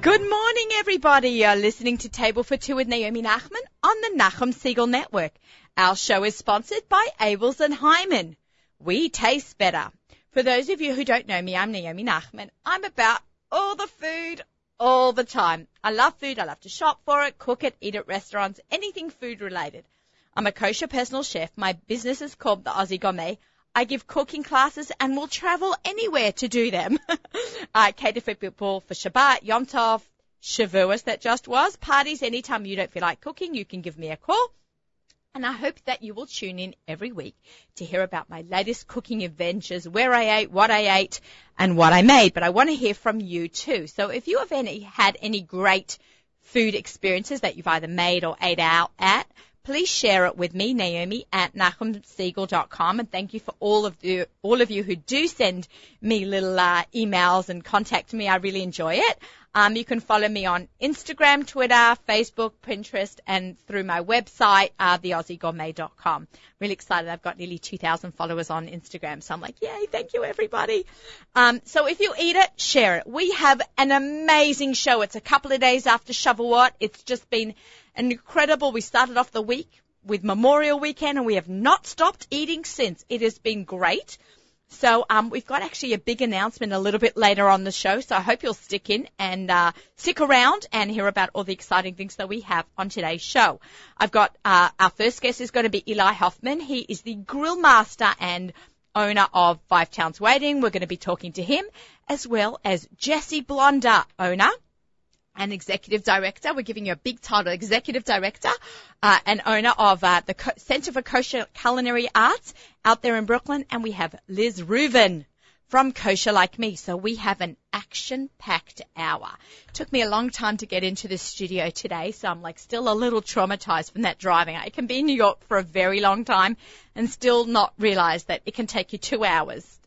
Good morning, everybody. You're listening to Table for Two with Naomi Nachman on the Nachum Segal Network. Our show is sponsored by Abeles and Heymann. We taste better. For those of you who don't know me, I'm Naomi Nachman. I'm about all the food all the time. I love food. I love to shop for it, cook it, eat at restaurants, anything food related. I'm a kosher personal chef. My business is called the Aussie Gourmet. I give cooking classes and will travel anywhere to do them. I cater for people for Shabbat, Yom Tov, Shavuos that just was, parties anytime you don't feel like cooking, you can give me a call. And I hope that you will tune in every week to hear about my latest cooking adventures, where I ate, what I ate, and what I made. But I want to hear from you too. So if you have any, had any great food experiences that you've either made or ate out at, please share it with me, Naomi at nachumsegal.com. And thank you for all of you, all of you who do send me little uh, emails and contact me. I really enjoy it. Um, you can follow me on Instagram, Twitter, Facebook, Pinterest, and through my website, uh, theaussiegourmet.com. Really excited. I've got nearly 2,000 followers on Instagram. So I'm like, yay, thank you everybody. Um, so if you eat it, share it. We have an amazing show. It's a couple of days after Shavuot. It's just been incredible. We started off the week with Memorial Weekend and we have not stopped eating since. It has been great. So um, we've got actually a big announcement a little bit later on the show. So I hope you'll stick in and uh, stick around and hear about all the exciting things that we have on today's show. I've got uh, our first guest is going to be Eli Hoffman. He is the grill master and owner of Five Towns Waiting. We're going to be talking to him as well as Jesse Blonder, owner and executive director. We're giving you a big title, executive director uh, and owner of uh, the Co- Center for Kosher Culinary Arts out there in Brooklyn. And we have Liz Rueven from Kosher Like Me. So we have an action-packed hour. It took me a long time to get into the studio today, so I'm like still a little traumatized from that driving. I can be in New York for a very long time and still not realize that it can take you two hours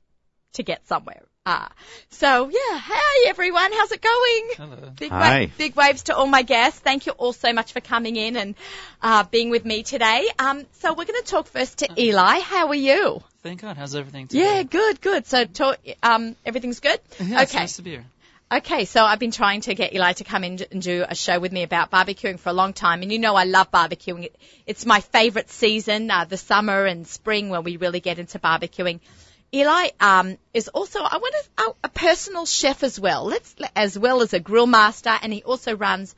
to get somewhere. Ah, so yeah, hey everyone, how's it going? Hello. Big, Hi. wa- big waves to all my guests. Thank you all so much for coming in and uh, being with me today. Um, so we're going to talk first to Eli. How are you? Thank God. How's everything today? Yeah, good, good. So talk, um, everything's good. Yeah, it's okay. nice to be here. Okay, so I've been trying to get Eli to come in and do a show with me about barbecuing for a long time, and you know I love barbecuing. It's my favourite season, uh, the summer and spring, when we really get into barbecuing. Eli um, is also, I want a, a personal chef as well. Let's as well as a grill master, and he also runs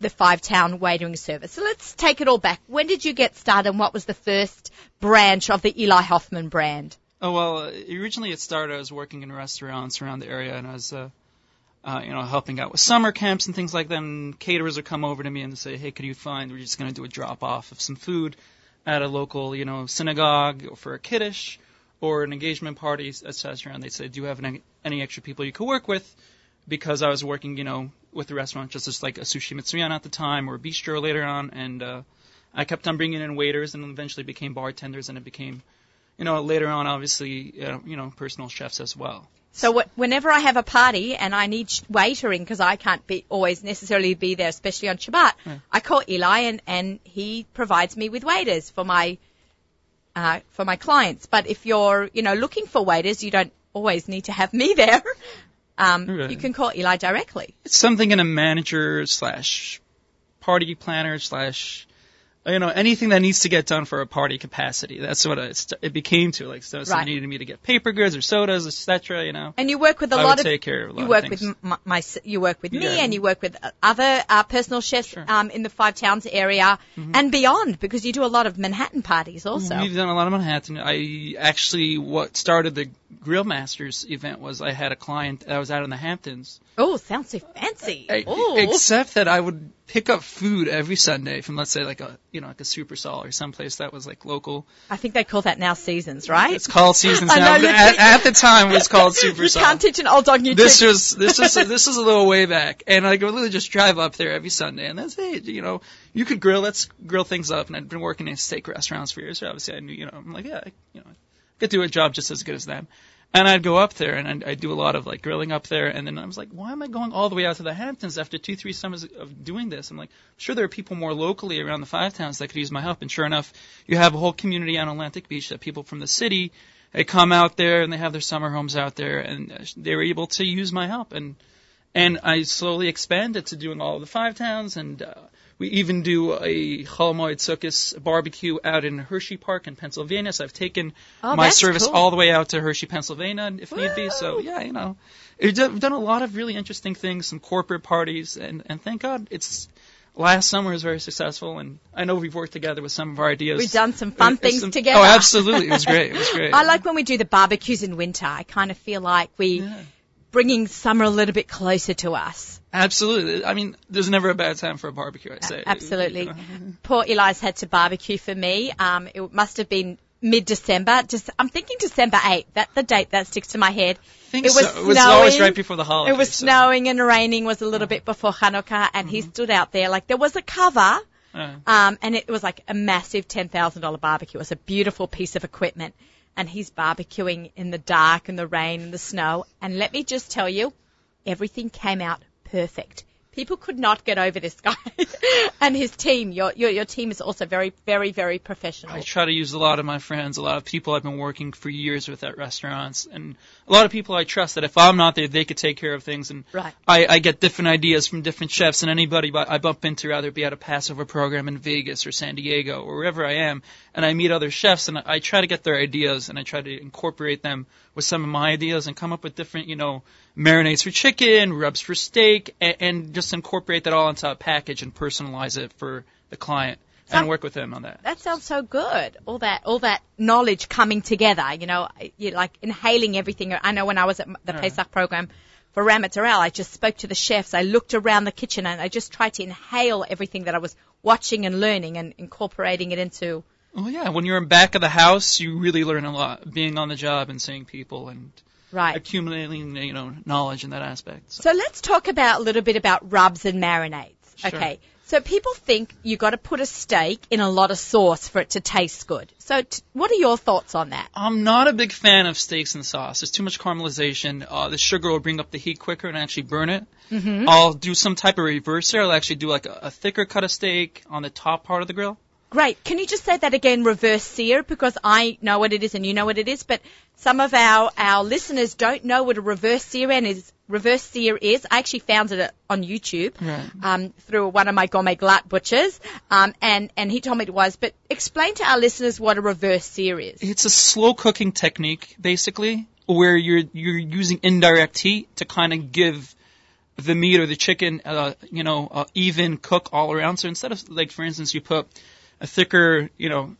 the Five Town Waitering Service. So let's take it all back. When did you get started, and what was the first branch of the Eli Hoffman brand? Oh well, uh, originally it started. I was working in restaurants around the area, and I was, uh, uh, you know, helping out with summer camps and things like that. And caterers would come over to me and say, "Hey, could you find? We're just going to do a drop off of some food at a local, you know, synagogue or for a kiddush or an engagement party, etc." And they'd say, "Do you have any, any extra people you could work with?" Because I was working, you know, with the restaurant just as like a sushi mitsuyan at the time or a bistro later on, and uh, I kept on bringing in waiters and eventually became bartenders, and it became you know, later on, obviously, uh, you know, personal chefs as well. So wh- whenever I have a party and I need waitering because I can't be always necessarily be there, especially on Shabbat, Yeah. I call Eli and, and he provides me with waiters for my uh, for my clients. But if you're you know looking for waiters, you don't always need to have me there. Um, Right. You can call Eli directly. It's something in a manager slash party planner slash, you know, anything that needs to get done for a party capacity. That's what it, it became to. Like, so Right. someone needed me to get paper goods or sodas, etc. You know, And you work with a I lot of take care of a lot you of work with m- my, you work with me Yeah. and you work with uh, other uh, personal chefs Sure. um, in the Five Towns area and beyond because you do a lot of Manhattan parties also. We've done a lot of Manhattan. I actually, what started the Grill Masters event was I had a client that was out in the Hamptons. Oh, sounds so fancy. I-. Except that I would pick up food every Sunday from let's say like a you know like a Supersol or someplace that was like local. I think they call that now seasons, right? It's called Seasons now. know, at, at the time it was called you Supersol. can't teach an old dog new This was this is this is a little way back, and I could literally just drive up there every Sunday, and that's it. You know, you could grill. Let's grill things up. And I'd been working in steak restaurants for years, so obviously I knew. You know, I'm like, yeah, I, you know, I could do a job just as good as them. And I'd go up there and I'd, I'd do a lot of like grilling up there, and then I was like, why am I going all the way out to the Hamptons after two, three summers of doing this? I'm like, sure there are people more locally around the five towns that could use my help, and sure enough, you have a whole community on Atlantic Beach that people from the city they come out there and they have their summer homes out there, and they were able to use my help and and I slowly expanded to doing all of the five towns, and uh, we even do a Chol Hamoed Sukkot barbecue out in Hershey Park in Pennsylvania. So I've taken Oh, my service cool. all the way out to Hershey, Pennsylvania, if need be. So yeah, you know, we've done we've done a lot of really interesting things, some corporate parties, and and thank God it's. Last summer was very successful, and I know we've worked together with some of our ideas. We've done some fun Uh, things some- together. Oh, absolutely, it was great. It was great. I like when we do the barbecues in winter. I kind of feel like we Yeah. Bringing summer a little bit closer to us. Absolutely. I mean, there's never a bad time for a barbecue. I'd say. Absolutely. Poor Eli's had to barbecue for me. Um, it must have been mid-December. Just, I'm thinking December 8th. That's the date that sticks to my head. think it was so. It was always snowing. right before the holidays. It was so- snowing and raining was a little bit before Hanukkah and he stood out there like there was a cover Uh, um, and it was like a massive $10,000 barbecue. It was a beautiful piece of equipment and he's barbecuing in the dark and the rain and the snow and let me just tell you everything came out perfect. People could not get over this guy and his team. Your, your your team is also very very very professional. I try to use a lot of my friends, a lot of people I've been working for years with at restaurants, and a lot of people I trust that if I'm not there, they could take care of things. And Right. I, I get different ideas from different chefs and anybody I bump into, either be at a Passover program in Vegas or San Diego or wherever I am, and I meet other chefs and I try to get their ideas and I try to incorporate them with some of my ideas and come up with different, you know, marinades for chicken, rubs for steak, and, and just incorporate that all into a package and personalize it for the client Some- and work with them on that. That sounds so good. All that, all that knowledge coming together. You know, you like inhaling everything. I know when I was at the. Pesach program for Ramat Arel, I just spoke to the chefs. I looked around the kitchen and I just tried to inhale everything that I was watching and learning and incorporating it into. Oh yeah, when you're in back of the house, you really learn a lot being on the job and seeing people and Right. accumulating, you know, knowledge in that aspect. So, So let's talk about a little bit about rubs and marinades. Sure. Okay. So people think you got to put a steak in a lot of sauce for it to taste good. So t- what are your thoughts on that? I'm not a big fan of steaks and sauce. There's too much caramelization. Uh, the sugar will bring up the heat quicker and actually burn it. Mm-hmm. I'll do some type of reverse sear. I'll actually do like a, a thicker cut of steak on the top part of the grill. Great. Can you just say that again, reverse sear? Because I know what it is and you know what it is, but some of our, our listeners don't know what a reverse sear is. Reverse sear is. I actually found it on YouTube Right. um, through one of my Gourmet Glatt butchers, um, and and he told me it was. But explain to our listeners what a reverse sear is. It's a slow cooking technique, basically, where you're you're using indirect heat to kind of give the meat or the chicken, uh, you know, uh, even cook all around. So instead of like, for instance, you put a thicker, you know,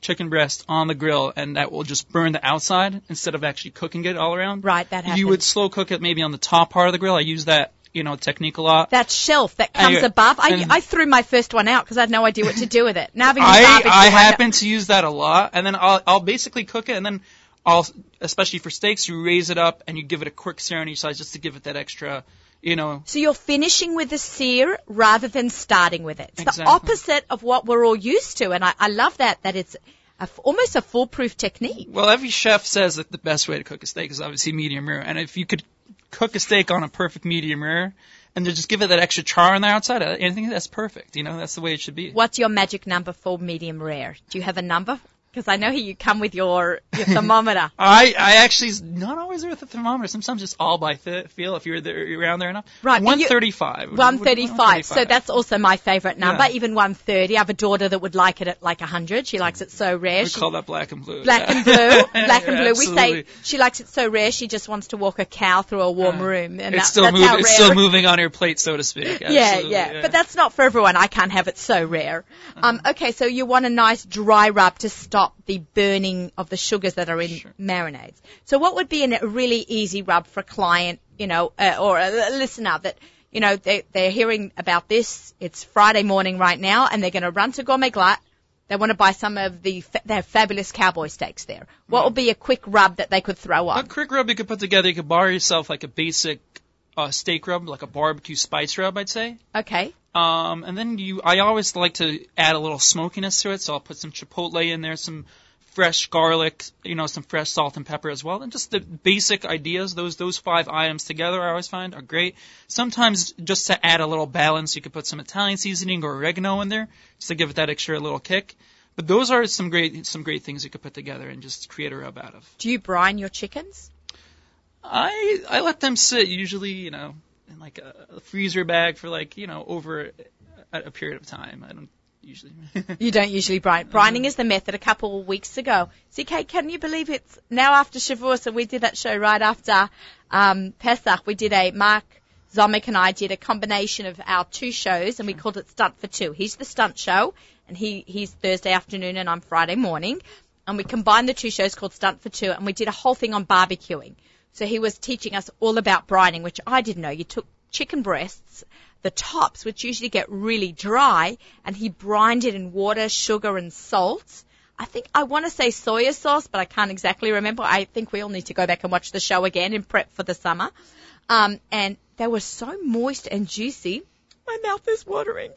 chicken breast on the grill, and that will just burn the outside instead of actually cooking it all around. Right, that happens. You would slow cook it maybe on the top part of the grill. I use that, you know, technique a lot. that shelf that comes Anyway, above. I, I threw my first one out because I had no idea what to do with it. Now having I I happen to use that a lot, and then I'll I'll basically cook it, and then I'll especially for steaks, you raise it up and you give it a quick sear on each side just to give it that extra, you know. So you're finishing with the sear rather than starting with it. It's the opposite of what we're all used to, and I, I love that. That it's a almost a foolproof technique. Well, every chef says that the best way to cook a steak is obviously medium rare, and if you could cook a steak on a perfect medium rare, and then just give it that extra char on the outside, uh, I I think that's perfect. You know, that's the way it should be. What's your magic number for medium rare? Do you have a number? Because I know you come with your, your thermometer. I I actually not always with a thermometer. Sometimes just all by th- feel if you're there around there enough. Right, One you- thirty-five. 135. So that's also my favorite number. Yeah. Even 130. I have a daughter that would like it at like 100. She likes it so rare. we She- call that black and blue. black yeah. and blue, black and Yeah, blue. We say she likes it so rare. She just wants to walk a cow through a warm Uh, room, and it's that- still how It's still moving on your plate, so to speak. yeah, Absolutely, yeah, But that's not for everyone. I can't have it so rare. Um, okay, so you want a nice dry rub to stop the burning of the sugars that are in Sure. marinades. So what would be a really easy rub for a client, you know, uh, or a listener that, you know, they, they're hearing about this. It's Friday morning right now, and they're going to run to Gourmet Glatt. They want to buy some of the, fa- have fabulous cowboy steaks there. What would be a quick rub that they could throw on? a quick rub you could put together. You could borrow yourself like a basic uh, steak rub, like a barbecue spice rub, I'd say. Okay. Um, and then you, I always like to add a little smokiness to it, so I'll put some chipotle in there, some fresh garlic, you know, some fresh salt and pepper as well, and just the basic ideas. Those those five items together, I always find are great. Sometimes just to add a little balance, you could put some Italian seasoning or oregano in there, just to give it that extra little kick. But those are some great some great things you could put together and just create a rub out of. Do you brine your chickens? I I let them sit usually, you know, in like a, a freezer bag for like you know over a, a period of time. I don't usually. You don't usually brine. Brining is the method a couple of weeks ago. CK, can you believe it's now after Shavuot? So we did that show right after um, Pesach. We did a Mark Zomick and I did a combination of our two shows, and we called it Stunt for Two. He's the stunt show, and he he's Thursday afternoon, and I'm Friday morning, and we combined the two shows called Stunt for Two, and we did a whole thing on barbecuing. So he was teaching us all about brining, which I didn't know. You took chicken breasts, the tops, which usually get really dry, and he brined it in water, sugar, and salt. I think I want to say soya sauce, but I can't exactly remember. I think we all need to go back and watch the show again in prep for the summer. Um, and they were so moist and juicy. My mouth is watering.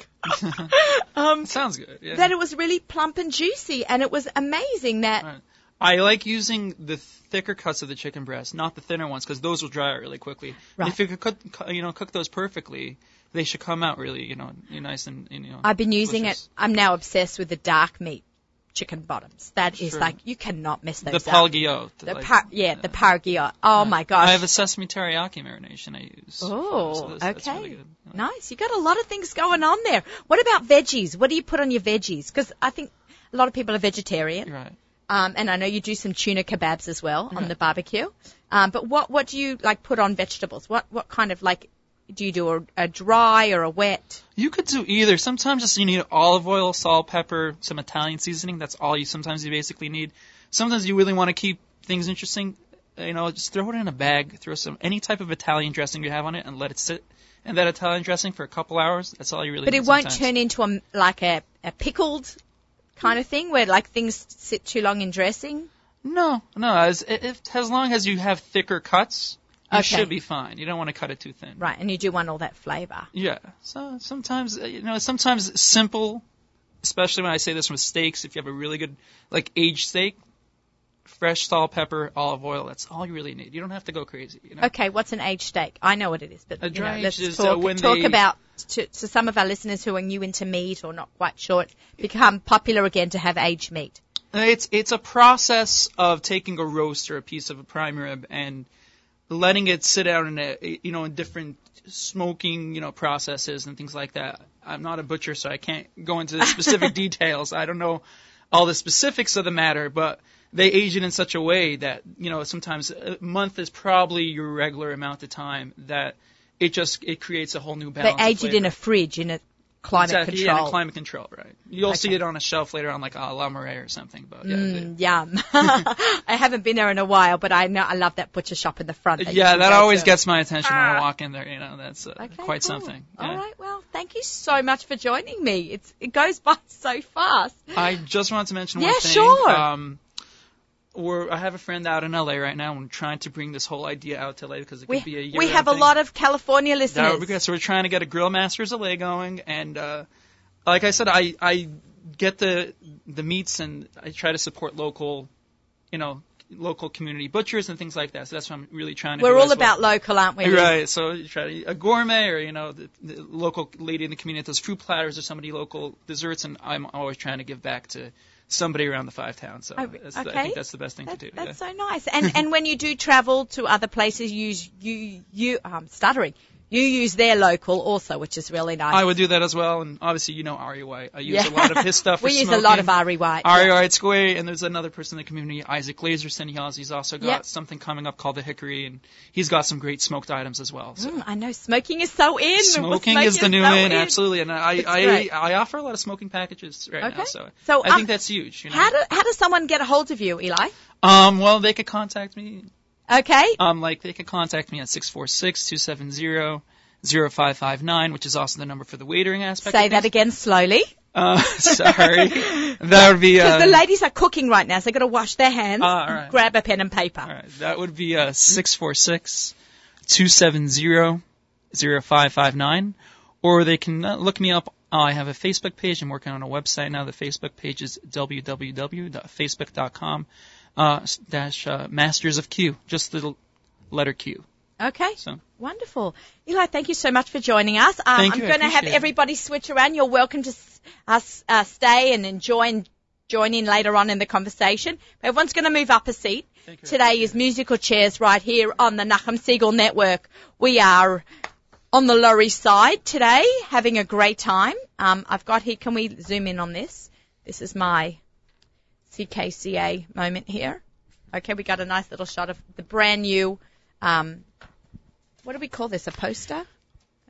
um, Sounds good. Yeah. that it was really plump and juicy, and it was amazing that. Right. I like using the thicker cuts of the chicken breast, not the thinner ones, because those will dry out really quickly. And Right. if you could cook, you know, cook those perfectly, they should come out really, you know, nice and you know. I've been using delicious. it. I'm now obsessed with the dark meat chicken bottoms. That is like you cannot mess The those up. palgio. The like- par- yeah, the pargio. Oh my gosh. I have a sesame teriyaki marination I use. Oh, So okay. really. Yeah. Nice. You got a lot of things going on there. What about veggies? What do you put on your veggies? Because I think a lot of people are vegetarian. Right. Um, and I know you do some tuna kebabs as well on the barbecue. Um, but what what do you like put on vegetables? What what kind of like do you do a, a dry or a wet? You could do either. Sometimes just you need olive oil, salt, pepper, some Italian seasoning. That's all you sometimes you basically need. Sometimes you really want to keep things interesting. uh, You know, just throw it in a bag, throw some any type of Italian dressing you have on it, and let it sit in that Italian dressing for a couple hours. That's all you really. But need it won't sometimes. turn into a like a, a pickled kind of thing where like things sit too long in dressing. No, no. As if as long as you have thicker cuts, you Okay. should be fine. You don't want to cut it too thin. Right, and you do want all that flavor. Yeah. So sometimes, uh, you know, sometimes simple, especially when I say this with steaks, if you have a really good, like, aged steak, fresh salt, pepper, olive oil, that's all you really need. You don't have to go crazy, you know? Okay, what's an aged steak? I know what it is, but A you know, let's is, uh, talk, talk they- about to, to some of our listeners who are new into meat or not quite sure, it become popular again to have aged meat. It's, it's a process of taking a roast or a piece of a prime rib and letting it sit out in a, you know, in different smoking, you know, processes and things like that. I'm not a butcher, so I can't go into the specific details. I don't know all the specifics of the matter, but they age it in such a way that, you know, sometimes a month is probably your regular amount of time that it just, it creates a whole new balance. of age it in a fridge in a climate Exactly, control. Yeah, in a climate control, right. You'll see it on a shelf later on, like a Le Marais or something, but yeah. Mm, yum. I haven't been there in a while, but I know I love that butcher shop in the front. That yeah, that always to. gets my attention when Ah. I walk in there. You know, that's uh, Okay, quite cool. something. All Yeah. right, well, thank you so much for joining me. It's it goes by so fast. I just wanted to mention Yeah, one thing. Yeah, sure. Um, we're, I have a friend out in LA right now. and trying to bring this whole idea out to LA because it could be a year we have a lot of California listeners. would. So we're trying to get a Grill Masters LA going, and uh, like I said, I I get the the meats and I try to support local, you know, local community butchers and things like that. So that's what I'm really trying to. We're all well. about local, aren't we? Right, so you try to, a gourmet or you know the, the local lady in the community that does fruit platters or somebody local desserts, and I'm always trying to give back to somebody around the five towns. So Oh, that's the- I think that's the best thing That, to do. that's yeah. so nice. And and when you do travel to other places, you use you you um stuttering. You use their local also, which is really nice. I would do that as well, and obviously you know Ari White. I use Yeah. a lot of his stuff. For we use smoking. a lot of Ari White. Ari yeah. White's great, and there's another person in the community, Isaac Laserson. He also, he's also got Yep. something coming up called the Hickory, and he's got some great smoked items as well. So. Mm, I know smoking is so in. Smoking Smoking is the new so in, absolutely, and I It's I. I offer a lot of smoking packages right Okay. now, so, So, I um, think that's huge. You know? How do how does someone get a hold of you, Eli? Um, well, they could contact me. Okay. Um, like they can contact me at six four six two seven zero zero five five nine, which is also the number for the waitering aspect. Say that again slowly. Uh, sorry, that would be. Because Uh, the ladies are cooking right now, so they've got to wash their hands. Ah, right. Grab a pen and paper. all right, that would be uh six four six two seven zero zero five five nine, or they can uh, look me up. Uh, I have a Facebook page. I'm working on a website now. The Facebook page is www.facebook.com uh, dash uh, Masters of Q, just the letter Q. Okay. So. Wonderful. Eli, thank you so much for joining us. Um, I'm going to have everybody switch around. You're welcome to s- us uh, stay and enjoy and join in later on in the conversation. Everyone's going to move up a seat. Today is musical chairs right here on the Nachum Segal Network. We are on the Laurie side today, having a great time. Um, I've got here, can we zoom in on this? This is my CKCA moment here. Okay, we got a nice little shot of the brand new, um, what do we call this? A poster?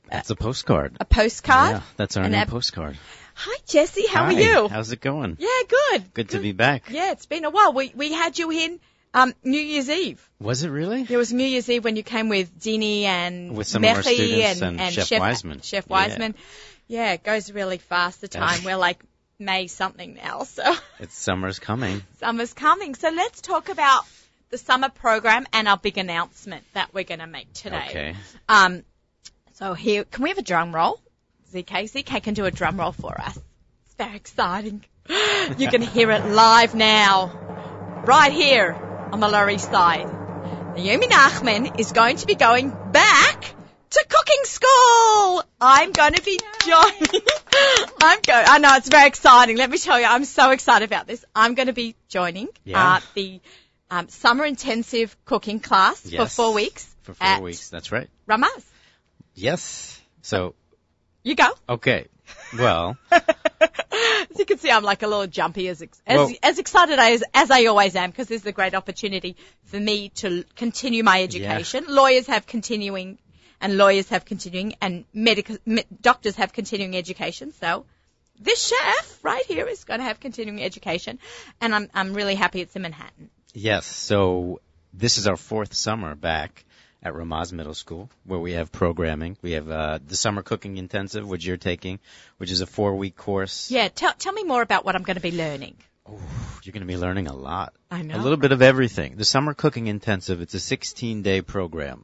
That's a postcard. A postcard? Yeah, that's our And new a- postcard. Hi, Jesse. How Hi, are you? How's it going? yeah, good. Good to be back. Yeah, it's been a while. We we had you in um, New Year's Eve. Was it really? It was New Year's Eve when you came with Dini and With some of our Mechi students and, and Chef Chef Wiseman. Chef Yeah. Wiseman. Yeah, it goes really fast. The time we're like May something now, so It's summer's coming. summer's coming. So let's talk about the summer program and our big announcement that we're going to make today. Okay. Um, so here, can we have a drum roll? ZK, ZK can do a drum roll for us. It's very exciting. You can hear it live now, right here on the Lower East Side. Naomi Nachman is going to be going back to cooking school. I'm going to be joining. I'm going. I know it's very exciting. Let me tell you, I'm so excited about this. I'm going to be joining Yeah. uh, the um, summer intensive cooking class for four weeks. For four weeks. That's right. Ramaz. Yes. So, You go. okay. Well, As you can see, I'm like a little jumpy, as ex- as, Well- as excited as as I always am, because this is a great opportunity for me to continue my education. Lawyers have continuing, and lawyers have continuing, and medical me- doctors have continuing education. So, this chef right here is going to have continuing education, and I'm I'm really happy it's in Manhattan. yes. So this is our fourth summer back at Ramaz Middle School, where we have programming. We have uh, the summer cooking intensive, which you're taking, which is a four-week course. Yeah, tell tell me more about what I'm going to be learning. You're going to be learning a lot. I know. A little bit of everything. The summer cooking intensive, it's a 16 day program.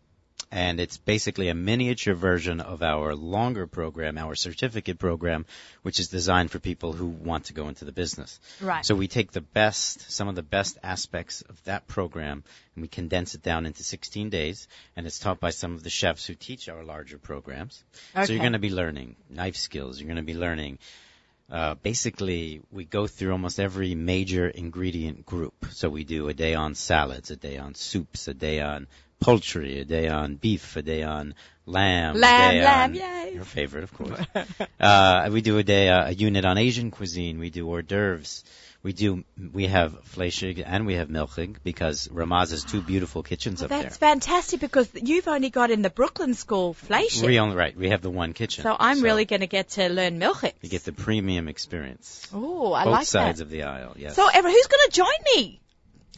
And it's basically a miniature version of our longer program, our certificate program, which is designed for people who want to go into the business. Right. So we take the best, some of the best aspects of that program, and we condense it down into 16 days, and it's taught by some of the chefs who teach our larger programs. Okay. So you're going to be learning knife skills. You're going to be learning uh, basically, we go through almost every major ingredient group. So we do a day on salads, a day on soups, a day on poultry, a day on beef, a day on lamb, Lamb, a day lamb, on yay. your favorite, of course. uh, we do a day, uh, a unit on Asian cuisine. We do hors d'oeuvres. We do, we have fleischig and we have milchig because Ramaz has two beautiful kitchens up there. That's fantastic because you've only got in the Brooklyn school there. Fleischer. We only, right, we have the one kitchen. So I'm really going to get to learn milchik. You get the premium experience. Oh, I Both like that. Both sides of the aisle, yes. So, Ever, who's going to join me?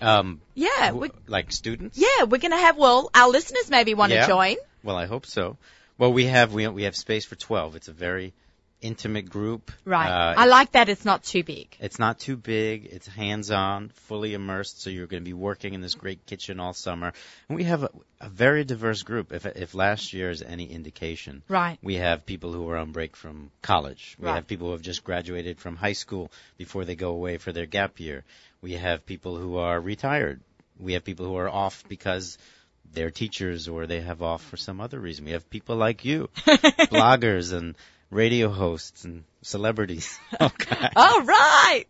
Um, Yeah, who- like students? yeah, we're going to have. Well, our listeners maybe want to Yeah. join. Well, I hope so. Well, we have we we have space for twelve. It's a very intimate group. Right. Uh, I like that. It's not too big. It's not too big. It's hands-on, fully immersed. So you're going to be working in this great kitchen all summer. And we have a, a very diverse group. If if last year is any indication, Right. we have people who are on break from college. We Right. have people who have just graduated from high school before they go away for their gap year. We have people who are retired. We have people who are off because they're teachers or they have off for some other reason. We have people like you, bloggers and radio hosts and celebrities. Okay. All right.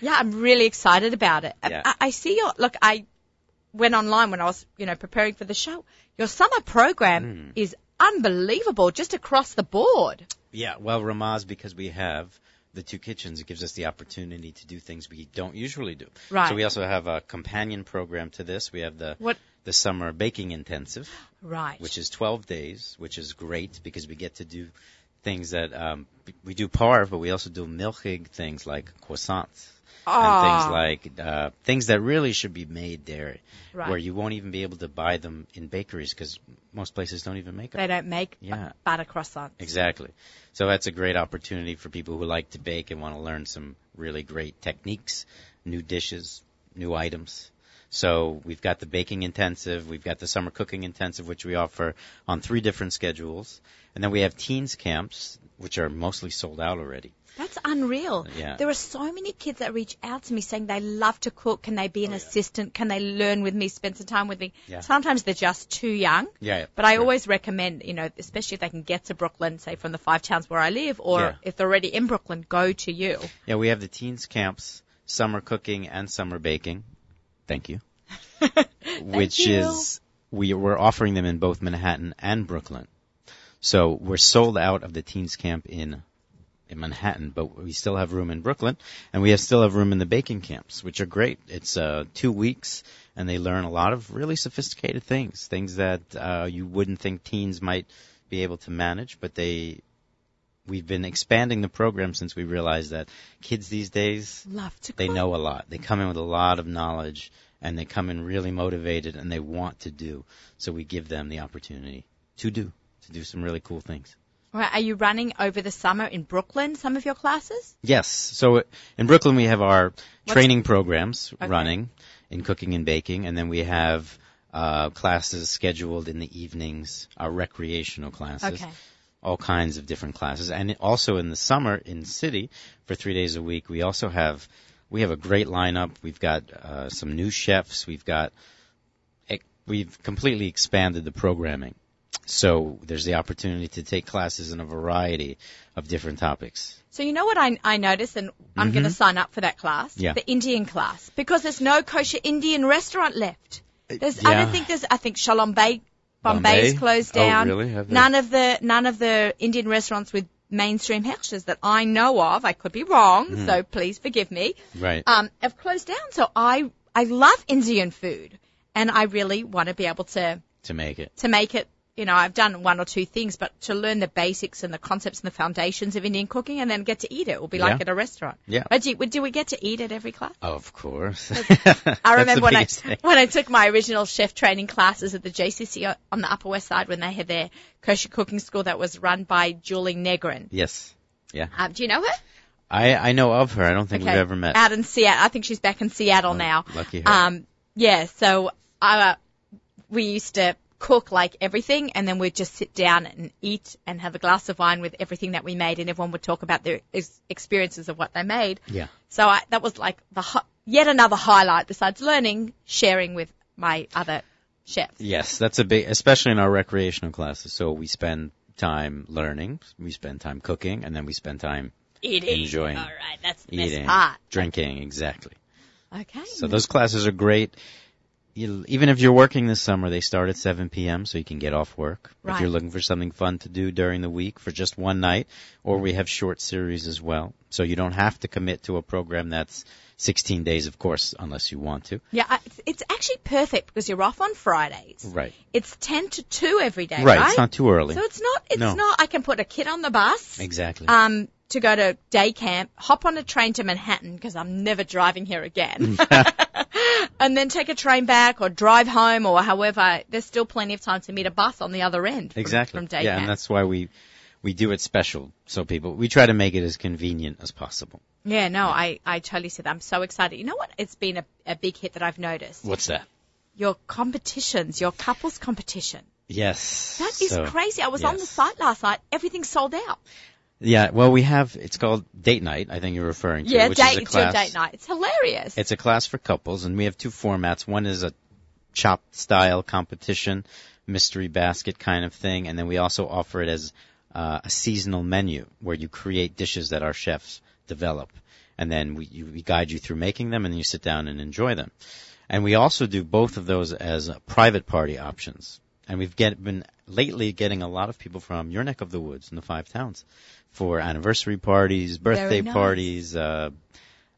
Yeah, I'm really excited about it. Yeah. I, I see your look. I went online when I was, you know, preparing for the show. Your summer program Hmm. is unbelievable, just across the board. Yeah, well, Ramaz, because we have the two kitchens, it gives us the opportunity to do things we don't usually do. Right. So we also have a companion program to this. We have the What? the summer baking intensive, Right. which is 12 days, which is great because we get to do things that um, we do par, but we also do milchig things like croissants and Ah. things like uh, things that really should be made there, Right. where you won't even be able to buy them in bakeries because most places don't even make them. they don't make Yeah. butter croissants. Exactly. So that's a great opportunity for people who like to bake and want to learn some really great techniques, new dishes, new items. So we've got the baking intensive, we've got the summer cooking intensive, which we offer on three different schedules, and then we have teens camps, which are mostly sold out already. That's unreal. Uh, yeah. There are so many kids that reach out to me saying they love to cook. Can they be an Oh, yeah. assistant? Can they learn with me, spend some time with me? Yeah. Sometimes they're just too young. Yeah, yeah, But I always recommend, you know, especially if they can get to Brooklyn, say from the five towns where I live, or if they're already in Brooklyn, go to you. Yeah, we have the teens camps, summer cooking and summer baking. Thank you. which you. is we we're offering them in both Manhattan and Brooklyn. So we're sold out of the teens camp in in Manhattan, but we still have room in Brooklyn, and we have, still have room in the baking camps, which are great. It's uh, two weeks, and they learn a lot of really sophisticated things, things that uh, you wouldn't think teens might be able to manage, but they. We've been expanding the program since we realized that kids these days Love to they cook. know a lot. They come in with a lot of knowledge, and they come in really motivated, and they want to do. So we give them the opportunity to do to do some really cool things. Right, Are you running over the summer in Brooklyn some of your classes? Yes. So in Brooklyn, we have our training programs Okay. running in cooking and baking, and then we have uh, classes scheduled in the evenings, our recreational classes, Okay. All kinds of different classes, and also in the summer in city for three days a week. We also have we have a great lineup. We've got uh, some new chefs. We've got we've completely expanded the programming. So there's the opportunity to take classes in a variety of different topics. So you know what I, I noticed, and I'm going to sign up for that class, Mm-hmm. Yeah. the Indian class, because there's no kosher Indian restaurant left. There's, I don't think there's. I think Shalom Bay, Bombay Bombay? closed Oh, down. really? Have they? None of the none of the Indian restaurants with mainstream hechshers that I know of, I could be wrong, Mm-hmm. so please forgive me, Right. um, have closed down. So I I love Indian food, and I really want to be able to to make it. to make it. You know, I've done one or two things, but to learn the basics and the concepts and the foundations of Indian cooking, and then get to eat it will be like Yeah. at a restaurant. Yeah. But do, do we get to eat at every class? Of course. I remember when I thing. when I took my original chef training classes at the JCC on the Upper West Side when they had their kosher cooking school that was run by Julie Negrin. Yes. Yeah. Um, do you know her? I I know of her. I don't think we've ever met. Out in Seattle. I think she's back in Seattle now. lucky her. Um, yeah, so uh, we used to cook like everything and then we'd just sit down and eat and have a glass of wine with everything that we made and everyone would talk about their ex- experiences of what they made. Yeah. So I, that was like the hi- yet another highlight besides learning, sharing with my other chefs. Yes, that's a big, especially in our recreational classes. So we spend time learning, we spend time cooking, and then we spend time Eating. Enjoying. All right, that's the eating, best part. drinking. Exactly. Okay. So those classes are great. You, even if you're working this summer, they start at 7 p.m. so you can get off work. Right. If you're looking for something fun to do during the week for just one night, or we have short series as well. So you don't have to commit to a program that's 16 days, of course, unless you want to. yeah, I, it's- it's actually perfect because you're off on Fridays. Right. It's 10 to 2 every day, Right. right? It's not too early. So it's not, it's No. not, I can put a kid on the bus. exactly. Um, to go to day camp, hop on a train to Manhattan because I'm never driving here again, mm. and then take a train back or drive home or however. There's still plenty of time to meet a bus on the other end. From, Exactly. From day yeah, camp. and that's why we we do it special. So people we try to make it as convenient as possible. Yeah, no, I, I totally see that. I'm so excited. You know what? It's been a, a big hit that I've noticed. What's that? Your competitions, your couples competition. Yes. That is So, crazy. I was on the site last night. Everything's sold out. Yeah, well we have it's called date night, I think you're referring to, Yeah, which date, is a class. date night. It's hilarious. It's a class for couples and we have two formats. One is a chop style competition, mystery basket kind of thing, and then we also offer it as uh, a seasonal menu where you create dishes that our chefs develop. And then we, you, we guide you through making them and then you sit down and enjoy them. And we also do both of those as uh, private party options. And we've get, been lately getting a lot of people from your neck of the woods in the five towns for anniversary parties, birthday nice. parties, uh,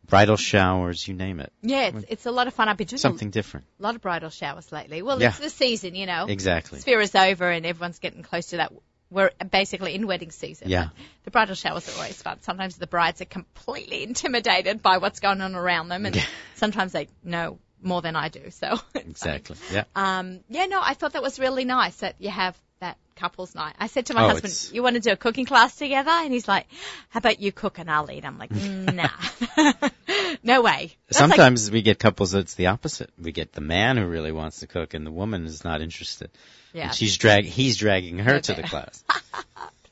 bridal showers, you name it. yeah, it's, it's a lot of fun. I've been doing Something different. a lot of bridal showers lately. Well, Yeah. it's the season, you know. Exactly. Sefira is over and everyone's getting close to that. We're basically in wedding season. Yeah. The bridal showers are always fun. Sometimes the brides are completely intimidated by what's going on around them, and Yeah. sometimes they know more than I do. So Exactly. Yeah. Um, yeah, no, I thought that was really nice that you have that couples night. I said to my Oh, husband, it's- "You want to do a cooking class together?" And he's like, "How about you cook and I'll eat?" I'm like, "Nah, no way." That's like- Sometimes we get couples that's the opposite. We get the man who really wants to cook and the woman is not interested. yeah, And she's drag he's dragging her to the class.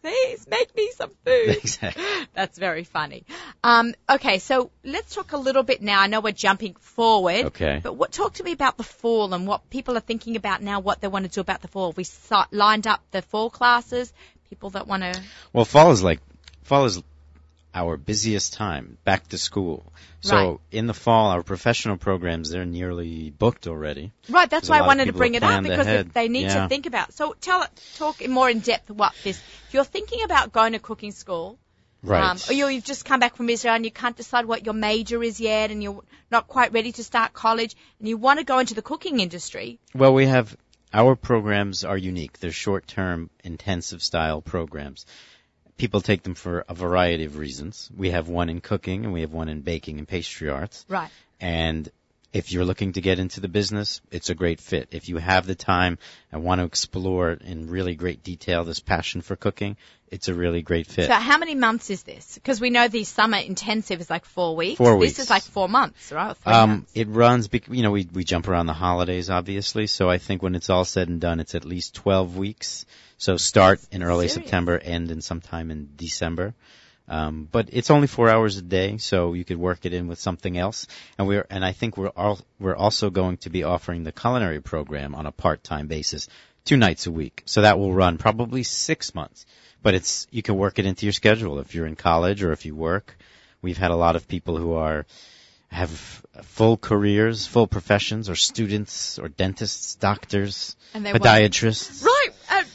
Please make me some food. exactly. That's very funny. Um, okay, so let's talk a little bit now. I know we're jumping forward. Okay. But what talk to me about the fall and what people are thinking about now, what they want to do about the fall. We lined up the fall classes. People that want to. Well, fall is like fall is our busiest time, back to school. So Right. in the fall, our professional programs they're nearly booked already. Right, that's why I wanted to bring it up because ahead. they need Yeah. to think about. So tell talk more in depth what this. If you're thinking about going to cooking school, Right. um, or you've just come back from Israel and you can't decide what your major is yet, and you're not quite ready to start college, and you want to go into the cooking industry. Well, we have our programs are unique. They're short-term, intensive style programs. People take them for a variety of reasons. We have one in cooking and we have one in baking and pastry arts. Right. And if you're looking to get into the business, it's a great fit. If you have the time and want to explore in really great detail this passion for cooking, it's a really great fit. So how many months is this? Because we know the summer intensive is like four weeks. Four weeks. This is like four months, right? Um, months. it runs, bec- you know, we, we jump around the holidays, obviously, so I think when it's all said and done, it's at least 12 weeks. So start in early Serious. September, end in sometime in December. Um, but it's only four hours a day, so you could work it in with something else. And we're, and I think we're all, we're also going to be offering the culinary program on a part-time basis, two nights a week. So that will run probably six months. But it's, you can work it into your schedule if you're in college or if you work. We've had a lot of people who are, have full careers, full professions, or students, or dentists, doctors, And they want- podiatrists.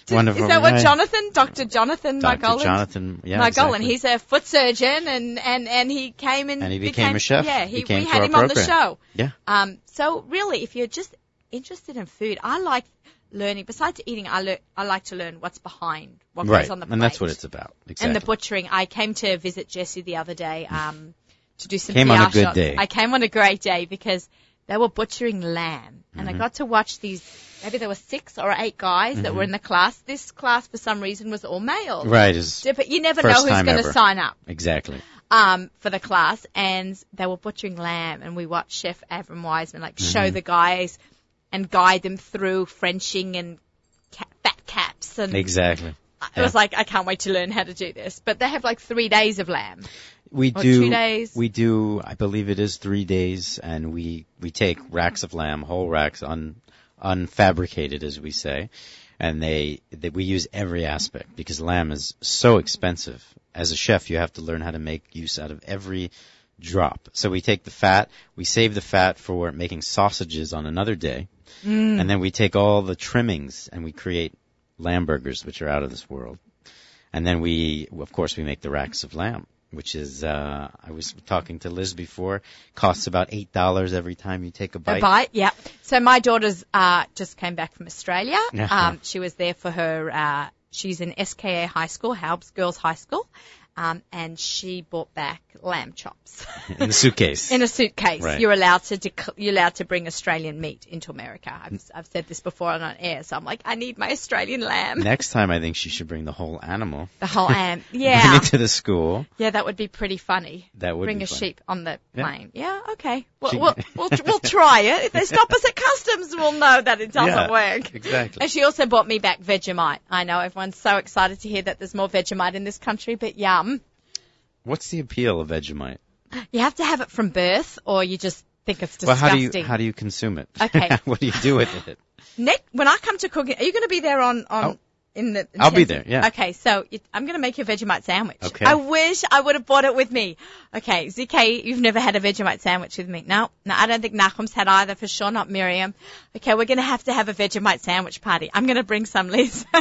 Right. Did- One is that what. Jonathan, Dr. Jonathan Dr. Jonathan, yeah, Margolin, exactly. he's a foot surgeon, and and and he came and And he became a chef. Yeah, He he, we had him on the show. Yeah. Um. So really, if you're just interested in food, I like learning. Besides eating, I lear- I like to learn what's behind what right, goes on the plate. and that's what it's about. Exactly. And the butchering. I came to visit Jesse the other day um, to do some Came on a good shots. day. I came on a great day because they were butchering lamb, and Mm-hmm. I got to watch these. Maybe there were six or eight guys that were in the class. This class, for some reason, was all male. Mm-hmm. right So, But you never know who's going to sign up exactly. um, for the class, and they were butchering lamb, and we watched Chef Avram Wiseman like Mm-hmm. show the guys and guide them through Frenching and ca- fat caps, and Exactly. it was like I can't wait to learn how to do this. But they have like three days of lamb. We Or do. two days. We do. I believe it is three days, and we we take racks of lamb, whole racks, un unfabricated, as we say, and they that we use every aspect because lamb is so expensive. As a chef, you have to learn how to make use out of every drop. So we take the fat, we save the fat for making sausages on another day, Mm. and then we take all the trimmings and we create lamb burgers, which are out of this world. And then we, of course, we make the racks of lamb, which is, uh, I was talking to Liz before, costs about eight dollars every time you take a bite. A bite, yeah. So my daughter's uh, just came back from Australia. Yeah. Um, she was there for her. Uh, she's in SKA High School, Halbs Girls High School, um, and she brought back lamb chops in a suitcase. in a suitcase. Right. You're allowed to dec- you're allowed to bring Australian meat into America. I've, I've said this before on air, so I'm like, I need my Australian lamb. Next time, I think she should bring the whole animal. The whole lamb. Bring Yeah, it to the school. yeah, that would be pretty funny. That would bring a fun. sheep on the Yeah. plane. Yeah, okay. Well, She- we'll, we'll we'll try it. If they stop us at customs, we'll know that it doesn't Yeah, work. Exactly. And she also bought me back Vegemite. I know everyone's so excited to hear that there's more Vegemite in this country, but yum. What's the appeal of Vegemite? You have to have it from birth, or you just think it's disgusting. Well, how do you how do you consume it? Okay. what do you do with it? Nick, when I come to cooking, are you going to be there on on Oh. In the? I'll be there, yeah. Okay, so it, I'm going to make you a Vegemite sandwich. Okay. I wish I would have brought it with me. Okay, ZK, you've never had a Vegemite sandwich with me. No, no, I don't think Nachum's had either. For sure, not Miriam. Okay, we're going to have to have a Vegemite sandwich party. I'm going to bring some, Liz.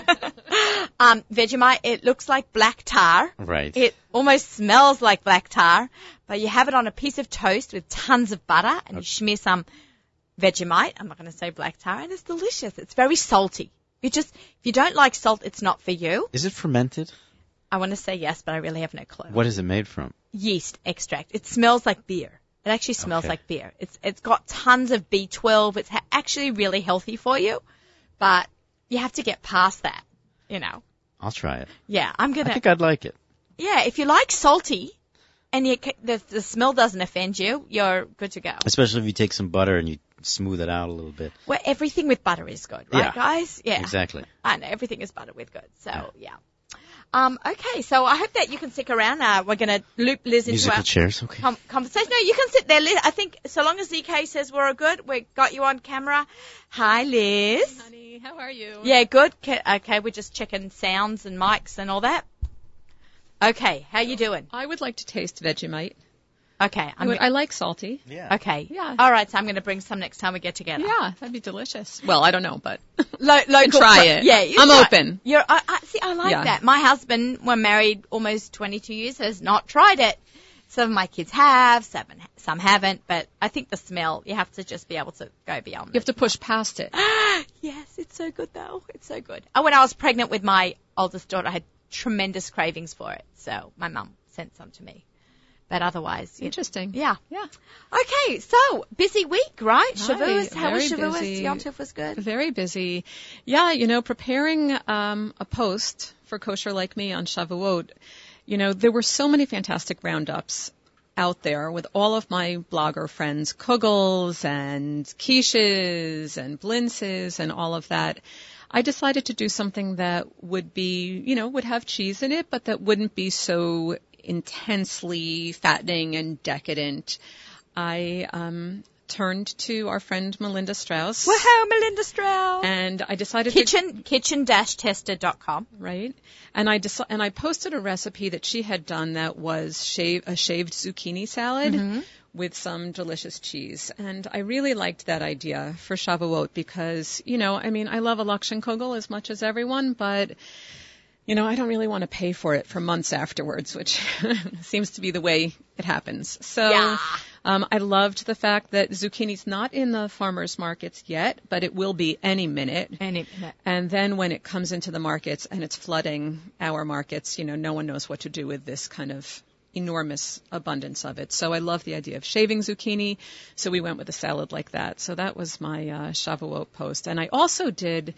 um, Vegemite, it looks like black tar. Right. It almost smells like black tar, but you have it on a piece of toast with tons of butter and you smear some Vegemite. I'm not going to say black tar, and it's delicious. It's very salty. You just, if you don't like salt, it's not for you. Is it fermented? I want to say yes, but I really have no clue. What is it made from? Yeast extract. It smells like beer. It actually smells Okay. like beer. It's it's got tons of B12. It's ha- actually really healthy for you, but you have to get past that. You know. I'll try it. Yeah, I'm gonna. I think I'd like it. Yeah, if you like salty, and you, the the smell doesn't offend you, you're good to go. Especially if you take some butter and you smooth it out a little bit. Well, everything with butter is good, right, Yeah. guys? Yeah. Exactly. I know everything is butter with good. So yeah. Um, okay, so I hope that you can stick around. Uh, we're going to loop Liz into Musical our chairs. Okay. com- conversation. No, you can sit there, Liz. I think so long as ZK says we're all good, we got you on camera. Hi, Liz. Honey, how are you? Yeah, good. Ca- Okay, we're just checking sounds and mics and all that. Okay, how you doing? I would like to taste Vegemite. Okay, I, I'm would, I like salty. Yeah. okay. Yeah. All right, so I'm going to bring some next time we get together. Yeah, that'd be delicious. Well, I don't know, but Lo- local try it. Yeah, you I'm try- open. You're, I, I, see, I like Yeah. that. My husband, we're married almost 22 years, has not tried it. Some of my kids have, some, some haven't, but I think the smell, you have to just be able to go beyond you have to push past it. it. yes, it's so good though. It's so good. And when I was pregnant with my oldest daughter, I had tremendous cravings for it. So my mum sent some to me. But otherwise, Interesting. yeah. Yeah. Okay, so busy week, right? Right, Shavuos, how was Shavuos? busy. Yom Tov was good. Very busy. Yeah, you know, preparing um, a post for Kosher Like Me on Shavuot, you know, there were so many fantastic roundups out there with all of my blogger friends, Kugels and Quiches and Blintzes and all of that. I decided to do something that would be, you know, would have cheese in it, but that wouldn't be so intensely fattening and decadent. I um, turned to our friend Melinda Strauss. Woohoo, Melinda Strauss. And I decided to Kitchen, kitchen-tester.com. right? And I deci- and I posted a recipe that she had done that was shave a shaved zucchini salad with some delicious cheese. And I really liked that idea for Shavuot because, you know, I mean, I love a Lakshan Kugel as much as everyone, but you know, I don't really want to pay for it for months afterwards, which seems to be the way it happens. So Yeah. um, I loved the fact that zucchini's not in the farmers markets yet, but it will be any minute. Any minute. And then when it comes into the markets and it's flooding our markets, you know, no one knows what to do with this kind of enormous abundance of it. So I love the idea of shaving zucchini. So we went with a salad like that. So that was my uh, Shavuot post. And I also did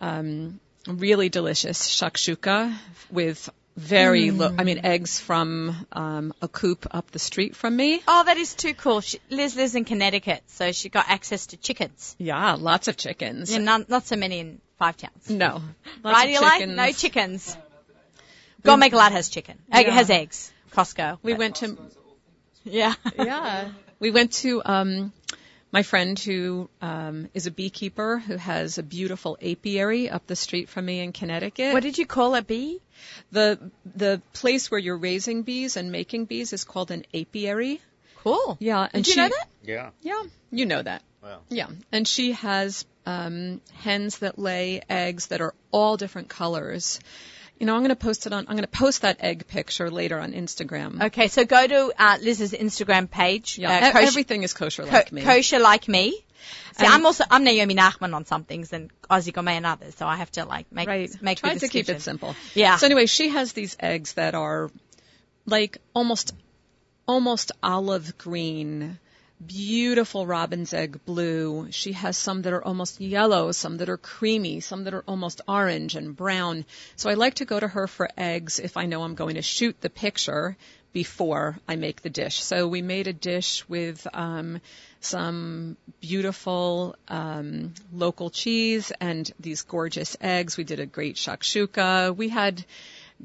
um, really delicious shakshuka with very low, I mean, eggs from um, a coop up the street from me. Oh, that is too cool. She, Liz lives in Connecticut, so she got access to chickens. Yeah, lots of chickens. Yeah, not, not so many in five towns. No. Lots right, of Eli? chickens. No chickens. Gourmet Glatt has chicken. Egg, Yeah. has eggs. Costco. We but- went to Yeah. yeah. We went to um, my friend who um, is a beekeeper who has a beautiful apiary up the street from me in Connecticut. what did you call a bee? the the place where you're raising bees and making bees is called an apiary. Cool. Yeah, and Did you she, know that? Yeah. Yeah, you know that. Well. Yeah, and she has um, hens that lay eggs that are all different colors. You know, I'm going to post it on. I'm going to post that egg picture later on Instagram. Okay, so go to uh, Liz's Instagram page. Yeah, uh, kosher, everything is kosher ko- like me. kosher like me. See, And- I'm also I'm Naomi Nachman on some things and Ozzy Gourmet on others, so I have to like make right. make Try to keep it simple. Yeah. So anyway, she has these eggs that are like almost almost olive green, beautiful robin's egg blue. She has some that are almost yellow, some that are creamy, some that are almost orange and brown. So I like to go to her for eggs if I know I'm going to shoot the picture before I make the dish. So we made a dish with um, some beautiful um, local cheese and these gorgeous eggs. We did a great shakshuka. We had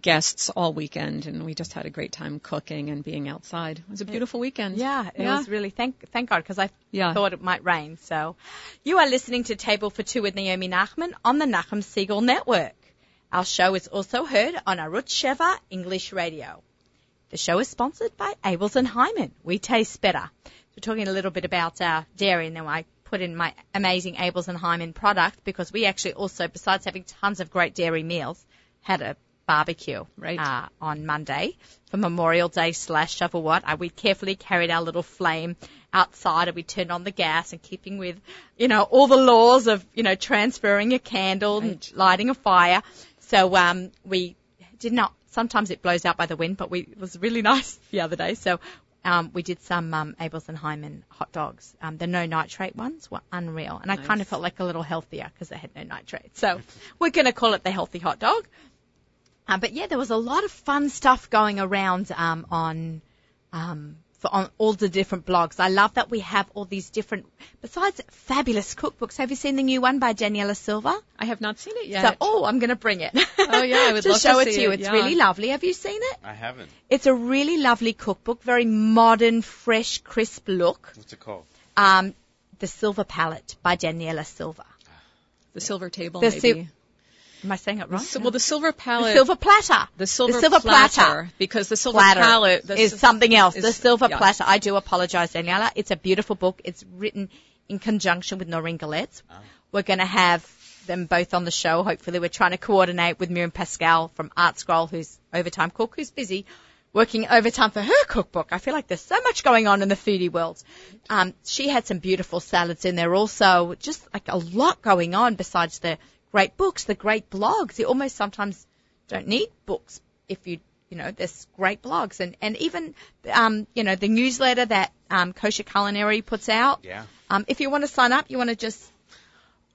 guests all weekend, and we just had a great time cooking and being outside. It was a beautiful weekend. Yeah, it Yeah. was really thank thank God because I Yeah. thought it might rain. So, you are listening to Table for Two with Naomi Nachman on the Nachum Segal Network. Our show is also heard on Arutz Sheva English Radio. The show is sponsored by Abeles and Heymann. We taste better. We're talking a little bit about uh, dairy, and then I put in my amazing Abeles and Heymann product because we actually also, besides having tons of great dairy meals, had a barbecue Right. uh, on Monday for Memorial Day slash Shavuot. Uh, we carefully carried our little flame outside and we turned on the gas and keeping with, you know, all the laws of, you know, transferring a candle and lighting a fire. So, um, we did not, sometimes it blows out by the wind, but we, it was really nice the other day. So, um, we did some, um, Abeles and Heymann hot dogs. Um, the no nitrate ones were unreal. And I kind of felt like a little healthier because they had no nitrate. So, we're going to call it the healthy hot dog. Um, but yeah, there was a lot of fun stuff going around um, on um, for on all the different blogs. I love that we have all these different. Besides fabulous cookbooks, have you seen the new one by Daniella Silver? I have not seen it yet. So, oh, I'm going to bring it. Oh, yeah, I would to love to show it see to you. it, It's really lovely. Have you seen it? I haven't. It's a really lovely cookbook, very modern, fresh, crisp look. What's it called? Um, the Silver Palette by Daniella Silver. the silver table, The maybe. sil- Am I saying it wrong? So, well, the silver palette. The silver platter. the silver, the silver platter. platter, because the silver platter palette the is s- something else. the silver yeah. platter. I do apologize, Daniela. It's a beautiful book. It's written in conjunction with Norene Gilletz. We're going to have them both on the show. Hopefully, we're trying to coordinate with Miriam Pascal from ArtScroll, who's overtime cook, who's busy working overtime for her cookbook. I feel like there's so much going on in the foodie world. Um, she had some beautiful salads in there also. Just like a lot going on besides the great books, the great blogs. You almost sometimes don't need books if you you know there's great blogs and and even um you know the newsletter that um kosher culinary puts out Yeah. um if you want to sign up you want to just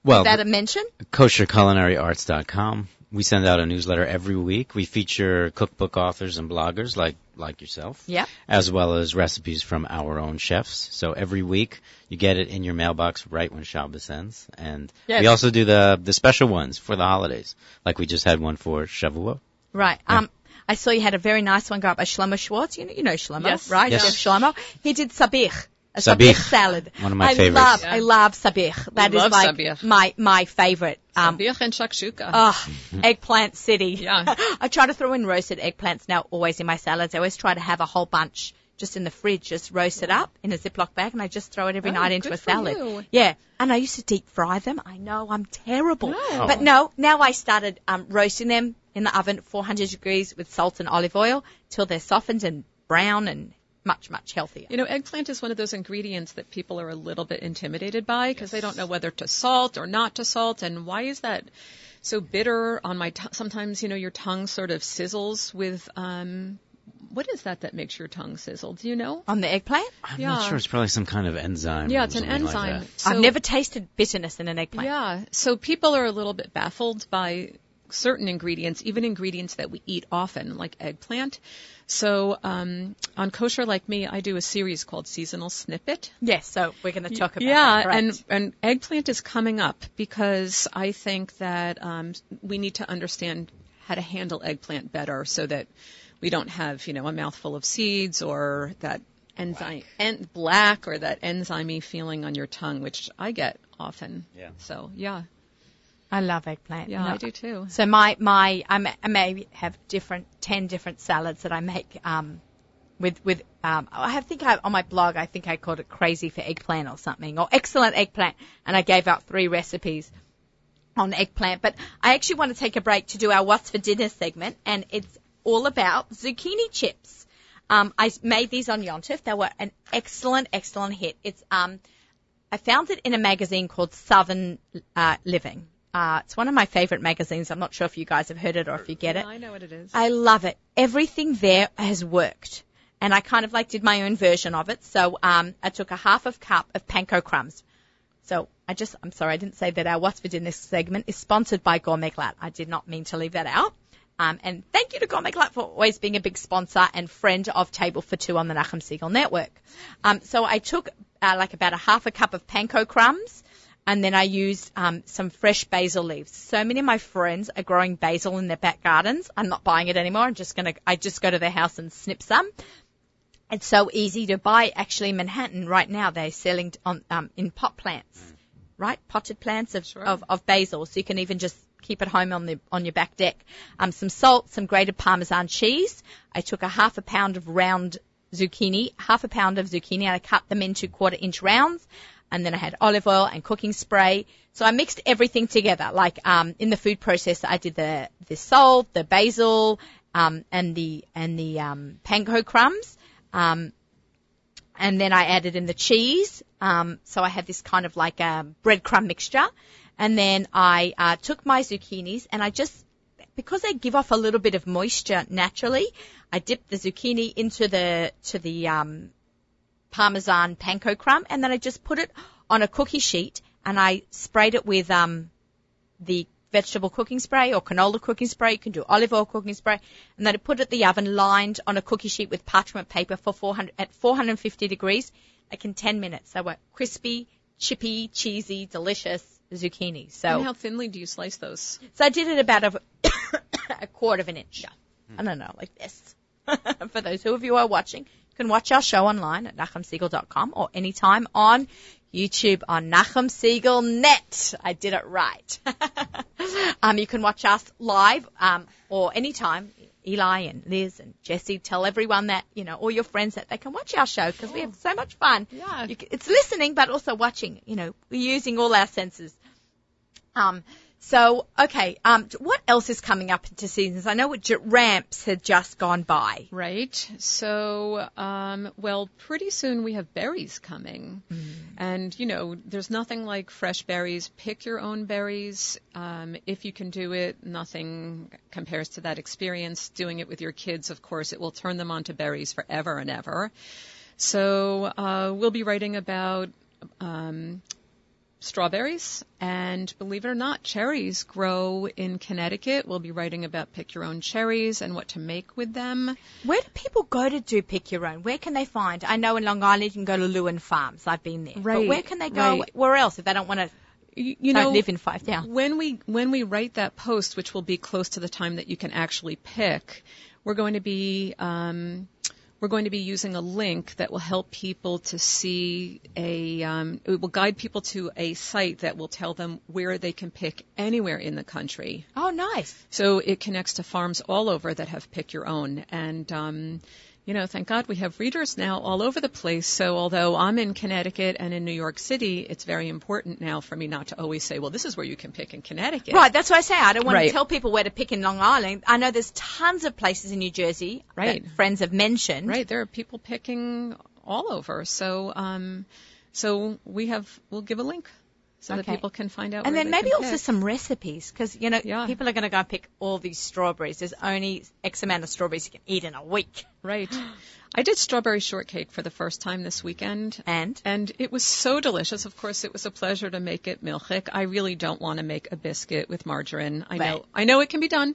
Well, that a mention kosherculinaryarts.com. We send out a newsletter every week. We feature cookbook authors and bloggers like like yourself, yeah as well as recipes from our own chefs. So every week you get it in your mailbox right when Shabbos ends. And Yes. we also do the the special ones for the holidays, like we just had one for Shavuot. right um I saw you had a very nice one go up by Shlomo Schwartz. You know, you know Shlomo, Yes. right? Yes. Chef Shlomo. He did sabich, a Sabich. sabich, salad. One of my I favorites. love, Yeah. I love sabich. That is love like sabich. my my favorite. Um, Sabich and shakshuka. Oh, eggplant city. Yeah. I try to throw in roasted eggplants now always in my salads. I always try to have a whole bunch just in the fridge, just roast it up in a Ziploc bag and I just throw it every Oh, night into good a for salad. you. Yeah. And I used to deep fry them. I know I'm terrible. No. But no, now I started um, roasting them in the oven 400 degrees with salt and olive oil till they're softened and brown and much, much healthier. You know, eggplant is one of those ingredients that people are a little bit intimidated by because they don't know whether to salt or not to salt. And why is that so bitter on my tongue? Sometimes, you know, your tongue sort of sizzles with, um, what is that that makes your tongue sizzle? Do you know? On the eggplant? I'm Yeah. not sure. It's probably some kind of enzyme. Yeah, it's an something like enzyme. So- I've never tasted bitterness in an eggplant. Yeah. So people are a little bit baffled by certain ingredients, even ingredients that we eat often, like eggplant. So um, on Kosher Like Me, I do a series called Seasonal Snippet. Yes, so we're going to talk about yeah, that. And and eggplant is coming up because I think that um, we need to understand how to handle eggplant better so that we don't have you know a mouthful of seeds or that enzyme and black or that enzymy feeling on your tongue, which I get often. Yeah. So yeah, I love eggplant. yeah, No. I do too. So my my I may, I may have different ten different salads that I make um, with with um, I have- think I, on my blog I think I called it crazy for eggplant or something or excellent eggplant, and I gave out three recipes on eggplant. But I actually want to take a break to do our what's for dinner segment, and it's all about zucchini chips. Um, I made these on Yontif. They were an excellent, excellent hit. It's um, I found it in a magazine called Southern uh, Living. Uh, it's one of my favorite magazines. I'm not sure if you guys have heard it or if you get it. I know what it is. I love it. Everything there has worked. And I kind of like did my own version of it. So um, I took a half of cup of panko crumbs. So I just, I'm sorry, I didn't say that our What's for Dinner segment is sponsored by Gourmet Glatt. I did not mean to leave that out. Um, and thank you to Gourmet Glatt for always being a big sponsor and friend of Table for Two on the Nachum Segal Network. Um, so I took uh, like about a half a cup of panko crumbs, and then I used um, some fresh basil leaves. So many of my friends are growing basil in their back gardens. I'm not buying it anymore. I'm just gonna, I just go to their house and snip some. It's so easy to buy. Actually, in Manhattan right now they're selling on um, in pot plants, right? Potted plants of, Sure. of of basil, so you can even just keep it home on the on your back deck. Um, some salt, some grated Parmesan cheese. I took a half a pound of round zucchini, half a pound of zucchini, and I cut them into quarter inch rounds. And then I had olive oil and cooking spray. So I mixed everything together. Like um, in the food processor, I did the the salt, the basil, um, and the and the um, panko crumbs. Um, and then I added in the cheese. Um, so I had this kind of like a breadcrumb mixture. And then I uh, took my zucchinis and I just, because they give off a little bit of moisture naturally, I dipped the zucchini into the to the um, parmesan panko crumb, and then I just put it on a cookie sheet and I sprayed it with um, the vegetable cooking spray or canola cooking spray. You can do olive oil cooking spray. And then I put it in the oven lined on a cookie sheet with parchment paper for 400, at 450 degrees, like in 10 minutes. They were crispy, chippy, cheesy, delicious zucchini. And So, how thinly do you slice those? so I did it about a, a quarter of an inch. I don't know, like this. For those of you who are watching, can watch our show online at nachumsegal.com or anytime on YouTube on Nachum Segal Net. I did it right. um, you can watch us live um, or anytime. Eli and Liz and Jesse tell everyone that you know all your friends that they can watch our show because we have so much fun. Yeah. You c- it's listening but also watching. You know, we're using all our senses. Um, so okay, um, what else is coming up into seasons? I know what J- ramps had just gone by. Right. So, um, well, pretty soon we have berries coming. And, you know, there's nothing like fresh berries. Pick your own berries. Um, if you can do it, nothing compares to that experience. Doing it with your kids, of course, it will turn them onto berries forever and ever. So, uh, we'll be writing about, um, strawberries and believe it or not cherries grow in Connecticut. We'll be writing about pick your own cherries and what to make with them. Where do people go to do pick your own? Where can they find? I know in Long Island you can go to Lewin Farms. I've been there. But Right, where can they go? right. Where else if they don't want to You, you don't know, live in Five Towns? when we when we write that post, which will be close to the time that you can actually pick, we're going to be um, we're going to be using a link that will help people to see a um, it will guide people to a site that will tell them where they can pick anywhere in the country. Oh, nice. So it connects to farms all over that have pick your own. And, um, you know, thank God we have readers now all over the place. So although I'm in Connecticut and in New York City, it's very important now for me not to always say, well, this is where you can pick in Connecticut. Right, that's what I say. I don't want Right. to tell people where to pick in Long Island. I know there's tons of places in New Jersey Right. that friends have mentioned. Right. There are people picking all over. So, um, so we have, we'll give a link so that people can find out And then maybe also some recipes because you know Yeah. people are going to go and pick all these strawberries. There's only X amount of strawberries you can eat in a week. Right. I did strawberry shortcake for the first time this weekend. And And it was so delicious. Of course, it was a pleasure to make it milchik. I really don't want to make a biscuit with margarine. I know, I know it can be done,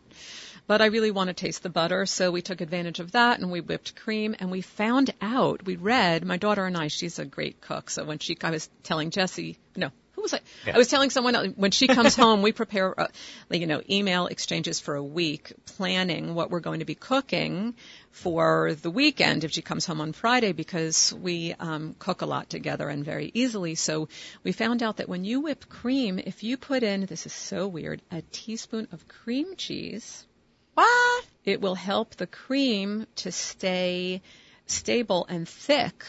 but I really want to taste the butter. So we took advantage of that and we whipped cream and we found out, we read, my daughter and I, she's a great cook. So when she, I was telling Jesse, no, was I? I was telling someone else, when she comes home, we prepare, uh, like, you know, email exchanges for a week, planning what we're going to be cooking for the weekend if she comes home on Friday because we um, cook a lot together and very easily. So we found out that when you whip cream, if you put in, this is so weird, a teaspoon of cream cheese, what? it will help the cream to stay stable and thick.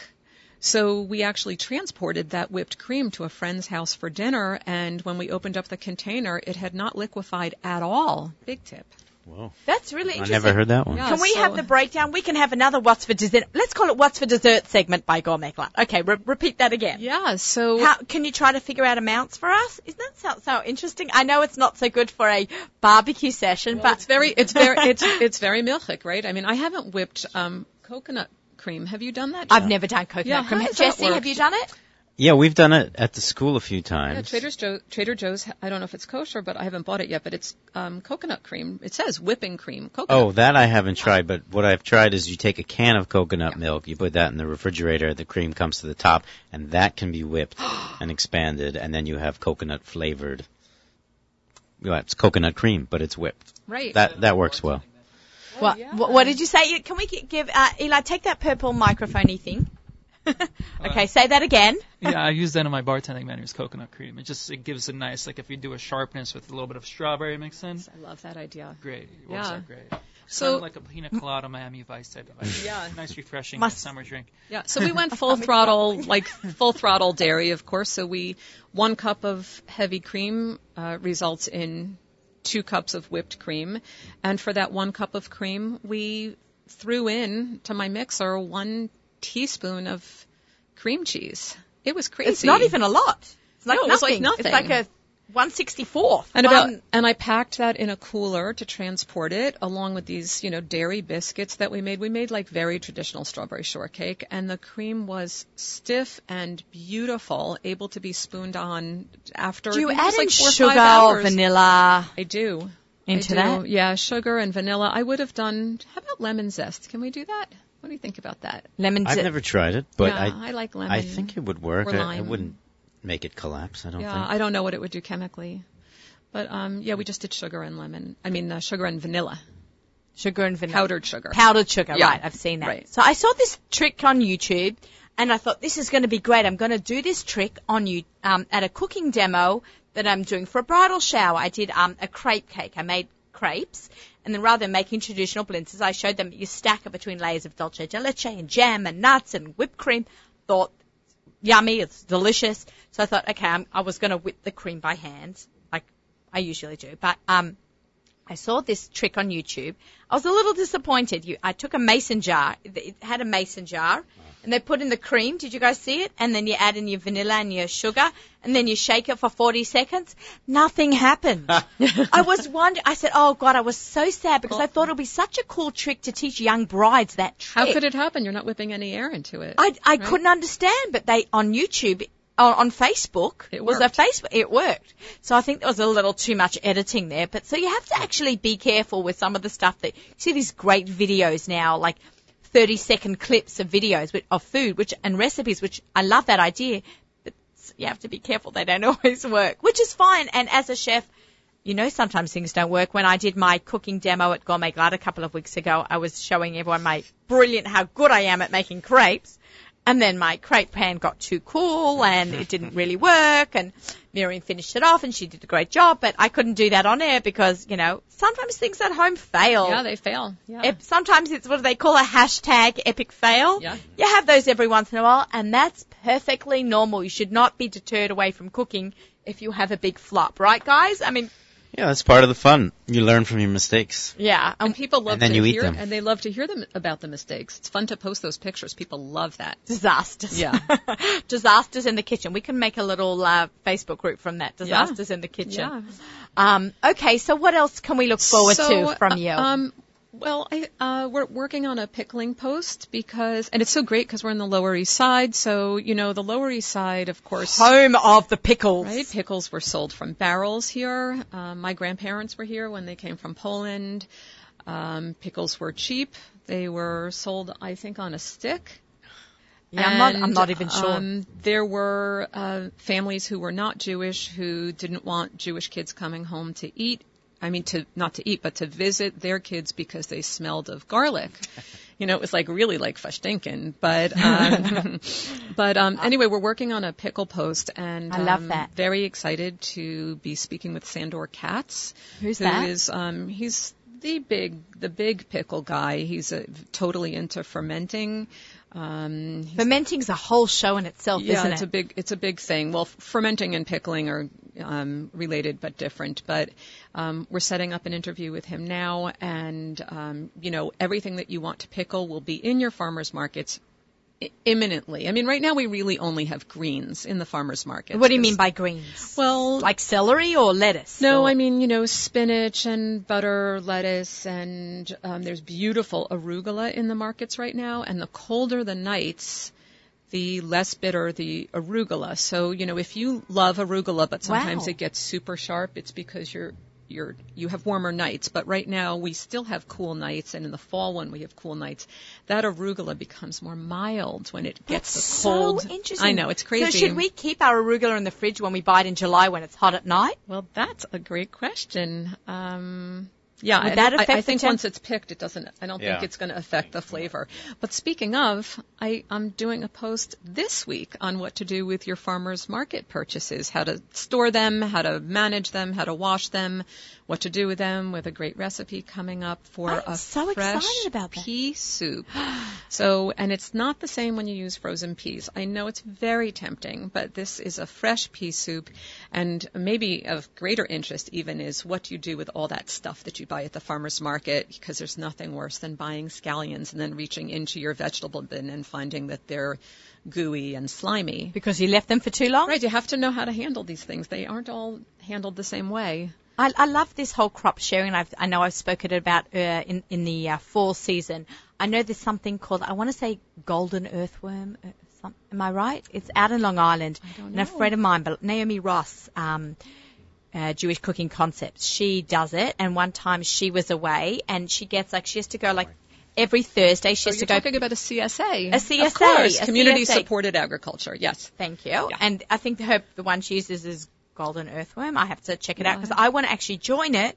So we actually transported that whipped cream to a friend's house for dinner, and when we opened up the container, it had not liquefied at all. Big tip. Whoa. That's really I interesting. never heard that one. Yeah. Can we so- have the breakdown? We can have another What's for Dessert. Let's call it What's for Dessert segment by Gourmet Club. Okay, re- repeat that again. Yeah, so How, can you try to figure out amounts for us? Isn't that so, so interesting? I know it's not so good for a barbecue session, Well, but it's very, it's very, it's it's very milchik, right? I mean, I haven't whipped um, coconut cream. Have you done that? I've never done coconut Yeah, how cream. does that Jesse, have work? you done it? Yeah, we've done it at the school a few Yeah, times. Trader Joe's, Trader Joe's. I don't know if it's kosher, but I haven't bought it yet. But it's um, coconut cream. It says whipping cream. Coconut. Oh, that I haven't tried, but what I've tried is you take a can of coconut milk, you put that in the refrigerator, the cream comes to the top, and that can be whipped and expanded, and then you have coconut flavored. Well, it's coconut cream, but it's whipped. right. That that works well. What, yeah. what, what did you say? Can we give uh, Eli take that purple microphony thing? okay, say that again. yeah, I use that in my bartending menu as coconut cream. It just it gives a nice like if you do a sharpness with a little bit of strawberry mixed in, I love that idea. great. It works Yeah. out great. So- Sort of like a pina colada Miami Vice type of ice. Yeah. Nice refreshing Must- summer drink. Yeah. So we went full throttle, like full throttle dairy, of course. So we one cup of heavy cream uh, results in two cups of whipped cream, and for that one cup of cream, we threw in to my mixer one teaspoon of cream cheese. It was crazy. It's not even a lot. It's like No, it was nothing. It's like a 164th. And about One- and I packed that in a cooler to transport it along with these, you know, dairy biscuits that we made. We made like very traditional strawberry shortcake and the cream was stiff and beautiful, able to be spooned on after do you you add like in four or sugar or vanilla I do. into I do. that? Yeah, sugar and vanilla. I would have done how about lemon zest? Can we do that? What do you think about that? Lemon zest. I've never tried it, but yeah, I I like lemon. I think it would work. or I, I wouldn't make it collapse. I don't Yeah, think. I don't know what it would do chemically. But um yeah, we just did sugar and lemon. I mean, uh, sugar and vanilla. Sugar and vanilla. Powdered sugar. Powdered sugar, Yeah. right. I've seen that. Right. So I saw this trick on YouTube and I thought this is going to be great. I'm going to do this trick on you um, at a cooking demo that I'm doing for a bridal shower. I did um, a crepe cake. I made crepes, and then rather than making traditional blintzes, I showed them you stack it between layers of dulce de leche and jam and nuts and whipped cream. Thought yummy, it's delicious. So I thought, okay, I'm, I was going to whip the cream by hand, like I usually do, but um, I saw this trick on YouTube. I was a little disappointed. You, I took a mason jar. It had a mason jar, and they put in the cream. Did you guys see it? And then you add in your vanilla and your sugar, and then you shake it for 40 seconds. Nothing happened. I was wondering. I said, "Oh God," I was so sad because I thought it would be such a cool trick to teach young brides that trick. How could it happen? You're not whipping any air into it. I, I right? couldn't understand, but they on YouTube on, on Facebook It was a worked. Facebook it worked. So I think there was a little too much editing there. But so you have to actually be careful with some of the stuff that you see these great videos now, like 30 second clips of videos of food, which and recipes, which I love that idea. But you have to be careful; they don't always work, which is fine. And as a chef. You know, sometimes things don't work. When I did my cooking demo at Gourmet Glatt a couple of weeks ago, I was showing everyone my brilliant, how good I am at making crepes. And then my crepe pan got too cool and it didn't really work and Miriam finished it off and she did a great job, but I couldn't do that on air because, you know, sometimes things at home fail. Yeah, they fail. Yeah. Ep- Sometimes it's what do they call a hashtag epic fail. Yeah. You have those every once in a while and that's perfectly normal. You should not be deterred away from cooking if you have a big flop, right guys? I mean, Yeah, that's part of the fun. You learn from your mistakes. yeah. Um, and people love And then to you eat hear, them. and they love to hear them about the mistakes. It's fun to post those pictures. People love that. disasters. Yeah. disasters in the kitchen. We can make a little uh, Facebook group from that. Disasters in the kitchen. Yeah. Um, okay, so what else can we look forward So, to from uh, you? Um, well, I, uh, we're working on a pickling post because, and it's so great because we're in the Lower East Side. So, you know, the Lower East Side, of course, Home of the pickles. right? Pickles were sold from barrels here. Um, my grandparents were here when they came from Poland. Um, pickles were cheap. They were sold, I think, on a stick. Yeah, I'm not. I'm not even sure. Um, there were uh, families who were not Jewish who didn't want Jewish kids coming home to eat. I mean, to not to eat, but to visit their kids because they smelled of garlic. You know, it was like really like Fashtinkin. But um, but um, anyway, we're working on a pickle post, and I love um, that. Very excited to be speaking with Sandor Katz. Who's who that? is, um, he's the big the big pickle guy. He's uh totally into fermenting. Um, Fermenting's a whole show in itself, yeah, isn't it's it? a big it's a big thing. Well, f- fermenting and pickling are um, related but different. But um, we're setting up an interview with him now, and um, you know everything that you want to pickle will be in your farmers markets imminently. I mean, right now we really only have greens in the farmers market. what do you mean by greens? Well, like celery or lettuce? no, or- I mean, you know, spinach and butter, lettuce, and um, there's beautiful arugula in the markets right now. And the colder the nights, the less bitter the arugula. So, you know, if you love arugula, but sometimes Wow. it gets super sharp, it's because you're you're you have warmer nights. But right now we still have cool nights, and in the fall when we have cool nights, that arugula becomes more mild when it gets That's the cold. so interesting. I know it's crazy. So should we keep our arugula in the fridge when we buy it in July when it's hot at night? Well, that's a great question. Um, yeah, Would I- that affect I the think temp- once it's picked, it doesn't. I don't Yeah. think it's going to affect the flavor. But speaking of, I, I'm doing a post this week on what to do with your farmers market purchases, how to store them, how to manage them, how to wash them, what to do with them, with a great recipe coming up for I'm a so fresh excited about that. pea soup. So, and it's not the same when you use frozen peas. I know it's very tempting, but this is a fresh pea soup, and maybe of greater interest even is what you do with all that stuff that you buy at the farmer's market, because there's nothing worse than buying scallions and then reaching into your vegetable bin and finding that they're gooey and slimy. Because you left them for too long? Right, you have to know how to handle these things. They aren't all handled the same way. I, I love this whole crop sharing. I've, I know I've spoken about uh, in in the uh, fall season. I know there's something called I want to say golden earthworm. Uh, some, am I right? It's out in Long Island. I don't And a friend of mine, Naomi Ross, um, uh, Jewish cooking concepts, she does it. And one time she was away, and she gets like she has to go like every Thursday. She So has to go. talking about a CSA. A Of CSA, course, a community CSA. supported agriculture. Yes. Thank you. And I think her the one she uses is golden earthworm. I have to check it out because I want to actually join it.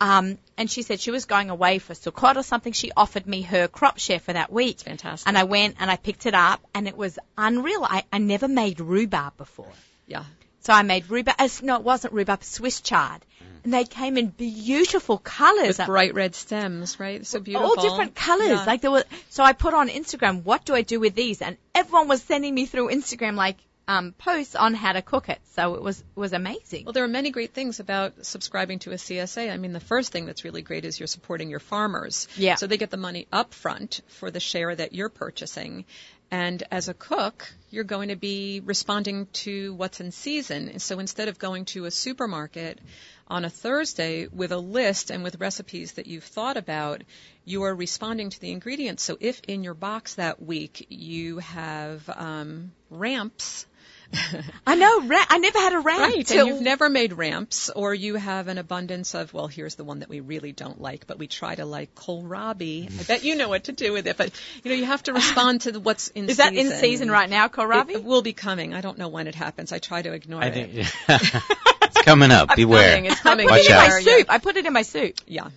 Um, and she said she was going away for Sukkot or something. She offered me her crop share for that week. fantastic. And I went and I picked it up and it was unreal. I, I never made rhubarb before. Yeah. So I made rhubarb, uh, no, it wasn't rhubarb, Swiss chard. And they came in beautiful colours. With bright red stems, right? So beautiful. all different colours. Yeah. Like there were, so I put on Instagram, what do I do with these? And everyone was sending me through Instagram like, um, posts on how to cook it. So it was, was amazing. Well, there are many great things about subscribing to a CSA. I mean, the first thing that's really great is you're supporting your farmers. Yeah. So they get the money up front for the share that you're purchasing. And as a cook, you're going to be responding to what's in season. So instead of going to a supermarket on a Thursday with a list and with recipes that you've thought about, you are responding to the ingredients. So if in your box that week you have um, ramps, I know, ra- I never had a ramp Right, till and you've never made ramps, or you have an abundance of, well, here's the one that we really don't like, but we try to like kohlrabi. I bet you know what to do with it, but you know, you have to respond to the, what's in season. Is season. that in season right now, kohlrabi? It, it will be coming. I don't know when it happens. I try to ignore I it. think it's coming up. Beware. Coming, it's I coming. put Watch it in out. my Beware, soup. I put it in my soup. Yeah.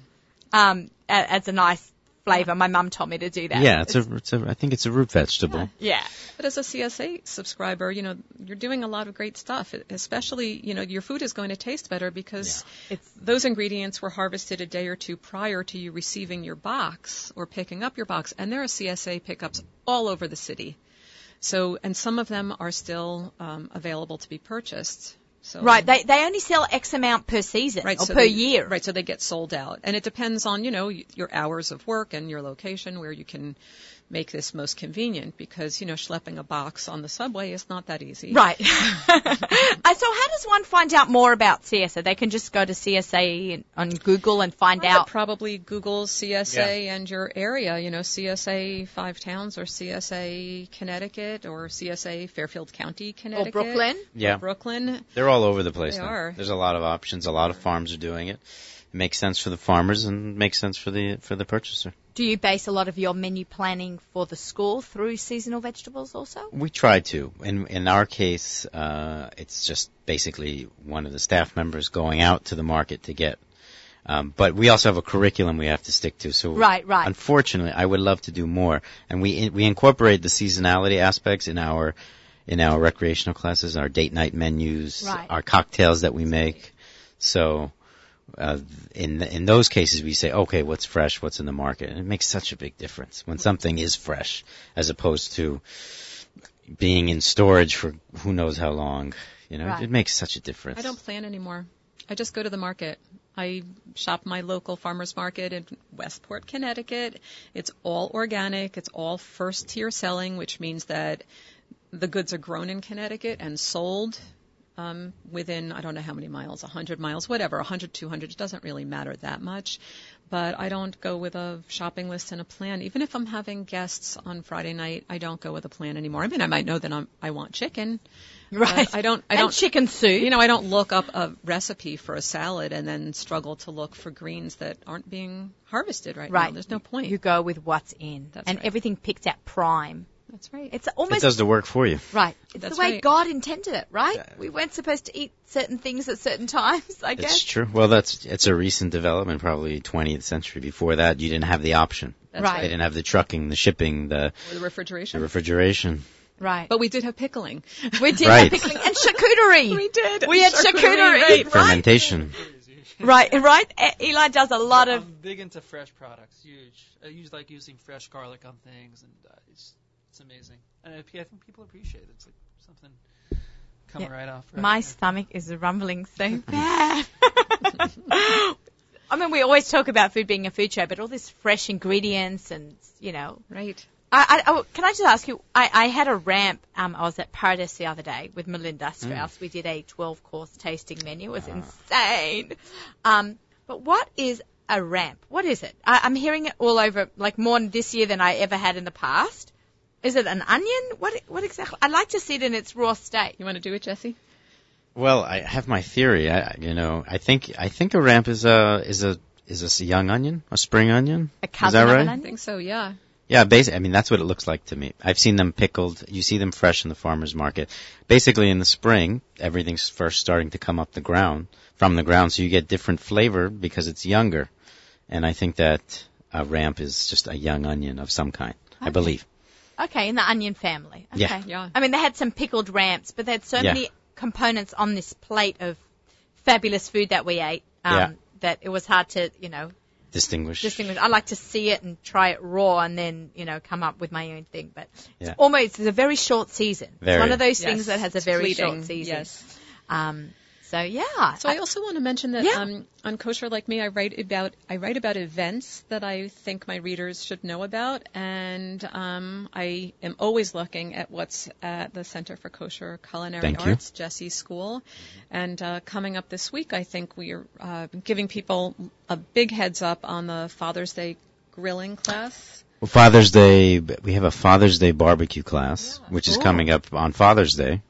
Um, a- as a nice flavour. My mum told me to do that. Yeah, it's a, it's a. I think it's a root vegetable. Yeah. But as a CSA subscriber, you know, you're doing a lot of great stuff. Especially, you know, your food is going to taste better because It's those ingredients were harvested a day or two prior to you receiving your box or picking up your box. And there are CSA pickups all over the city. So, and some of them are still um, available to be purchased. So, right. They they only sell X amount per season Right, or so per they- year. Right, so they get sold out. And it depends on, you know, your hours of work and your location where you can make this most convenient because, you know, schlepping a box on the subway is not that easy. Right. Uh, so how does one find out more about CSA? They can just go to CSA and- on Google and find I out. probably Google CSA and your area, you know, CSA Five Towns or CSA Connecticut or CSA Fairfield County, Connecticut. Or Brooklyn? Yeah, Brooklyn. they're all over the place. They now. are. There's a lot of options. A lot of farms are doing it. It makes sense for the farmers and makes sense for the for the purchaser. Do you base a lot of your menu planning for the school through seasonal vegetables also? We try to. In in our case, uh, it's just basically one of the staff members going out to the market to get. Um, but we also have a curriculum we have to stick to. So Right, right. Unfortunately, I would love to do more, and we we incorporate the seasonality aspects in our in our recreational classes, our date night menus, Right. our cocktails that we make. So. Uh, in in those cases, we say, okay, what's fresh, what's in the market, and it makes such a big difference when something is fresh, as opposed to being in storage for who knows how long. You know, Right. it makes such a difference. I don't plan anymore. I just go to the market. I shop my local farmers market in Westport, Connecticut. It's all organic. It's all first tier selling, which means that the goods are grown in Connecticut and sold um, within, I don't know how many miles, 100 miles, whatever, 100, 200. It doesn't really matter that much. But I don't go with a shopping list and a plan. Even if I'm having guests on Friday night, I don't go with a plan anymore. I mean, I might know that I'm, I want chicken. Right. I don't, I and don't, chicken soup. you know, I don't look up a recipe for a salad and then struggle to look for greens that aren't being harvested right, right. now. There's no point. You go with what's in. That's and right. everything picked at prime. That's right. It's It does the work for you. right. It's That's the way right. God intended it, right? Yeah. We weren't supposed to eat certain things at certain times, I It's guess. true. Well, that's it's a recent development, probably 20th century. Before that, you didn't have the option. That's right. They didn't have the trucking, the shipping, the, Or the the refrigeration. refrigeration. Right. but we did have pickling. we did Right. have pickling and charcuterie. we did. We had charcuterie, right? Fermentation. Right, right. E- Eli does a lot of. I'm big into fresh products. Huge. I use like using fresh garlic on things, and uh, it's it's amazing. And I, I think people appreciate it. It's like something coming Yeah. right off. Right My Yeah. stomach is rumbling so bad. I mean, we always talk about food being a food show, but all this fresh ingredients and, you know. Right. I, I, oh, can I just ask you, I, I had a ramp, um, I was at Paradise the other day with Melinda Strauss. We did a 12 course tasting menu. It was insane. Um, but what is a ramp? What is it? I, I'm hearing it all over, like more this year than I ever had in the past. Is it an onion? What, what exactly? I'd like to see it in its raw state. You want to do it, Jesse? Well, I have my theory. I, you know, I think I think a ramp is a is a is this a young onion, a spring onion? A Is that right? an I think so. Yeah. Yeah, basically, I mean that's what it looks like to me. I've seen them pickled. You see them fresh in the farmers market. Basically, in the spring, everything's first starting to come up the ground from the ground, so you get different flavor because it's younger. And I think that a ramp is just a young onion of some kind. I believe. Okay, in the onion family. Okay. Yeah. Yeah. I mean, they had some pickled ramps, but they had so Yeah. many components on this plate of fabulous food that we ate um, Yeah. that it was hard to, you know, Distinguished. distinguish. I like to see it and try it raw and then, you know, come up with my own thing. But Yeah. it's almost, it's a very short season. Very. It's one of those Yes. things that has a It's very fleeting. short season. Yes. Um, so yeah. So I also want to mention that Yeah. um, on Kosher Like Me, I write about I write about events that I think my readers should know about, and um, I am always looking at what's at the Center for Kosher Culinary Thank you. Arts, Jesse School, and uh, coming up this week, I think we are uh, giving people a big heads up on the Father's Day grilling class. Well, Father's Day, we have a Father's Day barbecue class, which is coming up on Father's Day.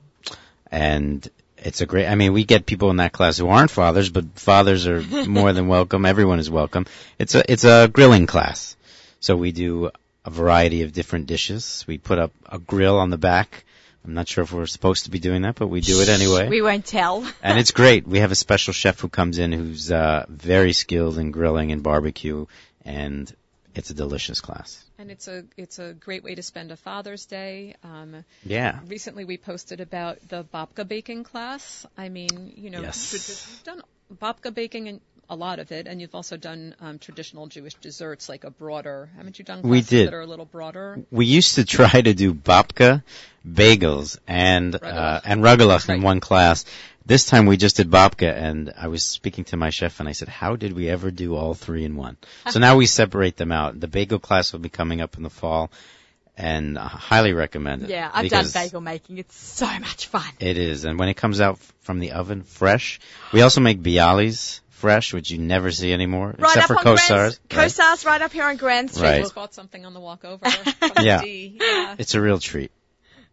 And it's a great, I mean, we get people in that class who aren't fathers, but fathers are more than welcome. Everyone is welcome. It's a, it's a grilling class. So we do a variety of different dishes. We put up a grill on the back. I'm not sure if we're supposed to be doing that, but we do it anyway. we won't tell. and it's great. We have a special chef who comes in who's uh, very skilled in grilling and barbecue, and it's a delicious class. And it's a it's a great way to spend a Father's Day. Um, Yeah. recently we posted about the babka baking class. I mean, you know, Yes. done babka baking and a lot of it, and you've also done um, traditional Jewish desserts like a broader. Haven't you done We did. that are a little broader? We used to try to do babka, bagels, and uh, and rugelach in one class. This time we just did babka, and I was speaking to my chef, and I said, "How did we ever do all three in one?" so now we separate them out. The bagel class will be coming up in the fall, and I highly recommend it. Yeah, I've done bagel making. It's so much fun. It is, and when it comes out f- from the oven fresh, we also make bialys fresh, which you never see anymore, Right except up for on Grand, Kossar's. right? Kossar's right up here on Grand Street. Right. Just bought something on the walk over Yeah. Yeah. It's a real treat.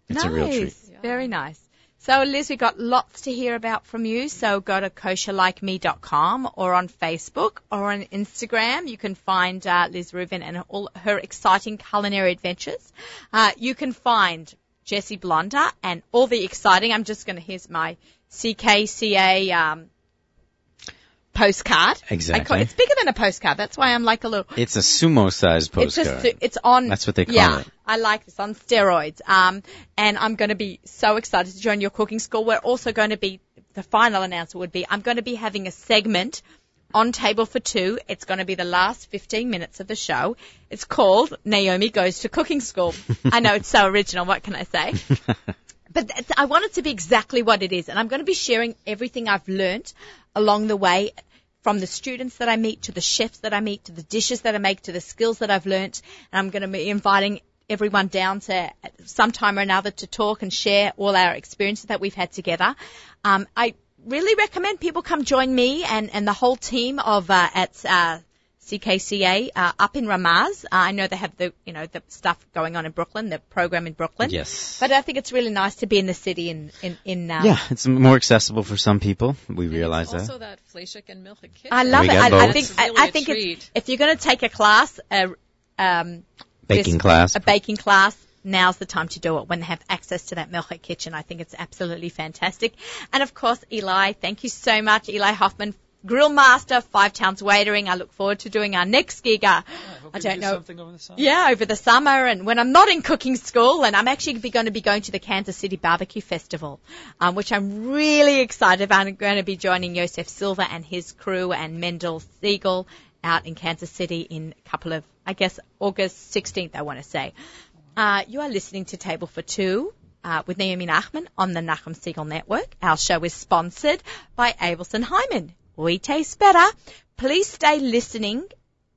It's a real treat. Nice. Very nice. So Liz, we've got lots to hear about from you. So go to kosherlikeme.com or on Facebook or on Instagram. You can find uh, Liz Rueven and all her exciting culinary adventures. Uh, you can find Jesse Blonder and all the exciting. I'm just going to here's my CKCA um, postcard. Call- Exactly. it's bigger than a postcard. That's why I'm like a little. It's a sumo-sized postcard. It's just it's on. That's what they call yeah, it. I like this on steroids. Um, and I'm going to be so excited to join your cooking school. We're also going to be the final announcement would be I'm going to be having a segment on Table for Two. It's going to be the last 15 minutes of the show. It's called Naomi Goes to Cooking School. I know it's so original. What can I say? But I want it to be exactly what it is. And I'm going to be sharing everything I've learnt along the way from the students that I meet to the chefs that I meet to the dishes that I make to the skills that I've learnt. And I'm going to be inviting everyone down to sometime or another to talk and share all our experiences that we've had together. Um, I really recommend people come join me and, and the whole team of uh, at uh, CKCA uh, up in Ramaz. Uh, I know they have the you know the stuff going on in Brooklyn, the program in Brooklyn. Yes. But I think it's really nice to be in the city in in in. Um, yeah, it's more accessible for some people. We realize It's that. also that Fleshik and Milchik kitchen. I love it. I, I think It's I, really I a think if you're going to take a class, a um, Baking this- class. a baking class. Now's the time to do it when they have access to that Milchik kitchen. I think it's absolutely fantastic. And of course, Eli, thank you so much, Eli Hoffman, grill master, Five Towns Waitering. I look forward to doing our next gig. Uh, I, I don't do know. over. Yeah, over the summer and when I'm not in cooking school and I'm actually be going to be going to the Kansas City Barbecue Festival, um, which I'm really excited about. I'm going to be joining Josef Silva and his crew and Mendel Siegel out in Kansas City in a couple of, I guess, August 16th, I want to say. Uh, you are listening to Table for Two. Uh, with Naomi Nachman on the Nachum Segal Network. Our show is sponsored by Abeles and Heymann. We taste better. Please stay listening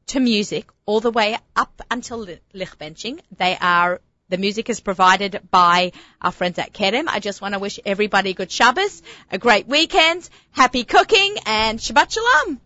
to music all the way up until li- lichbenching. They are the music is provided by our friends at Kerem. I just want to wish everybody good Shabbos, a great weekend, happy cooking, and Shabbat Shalom.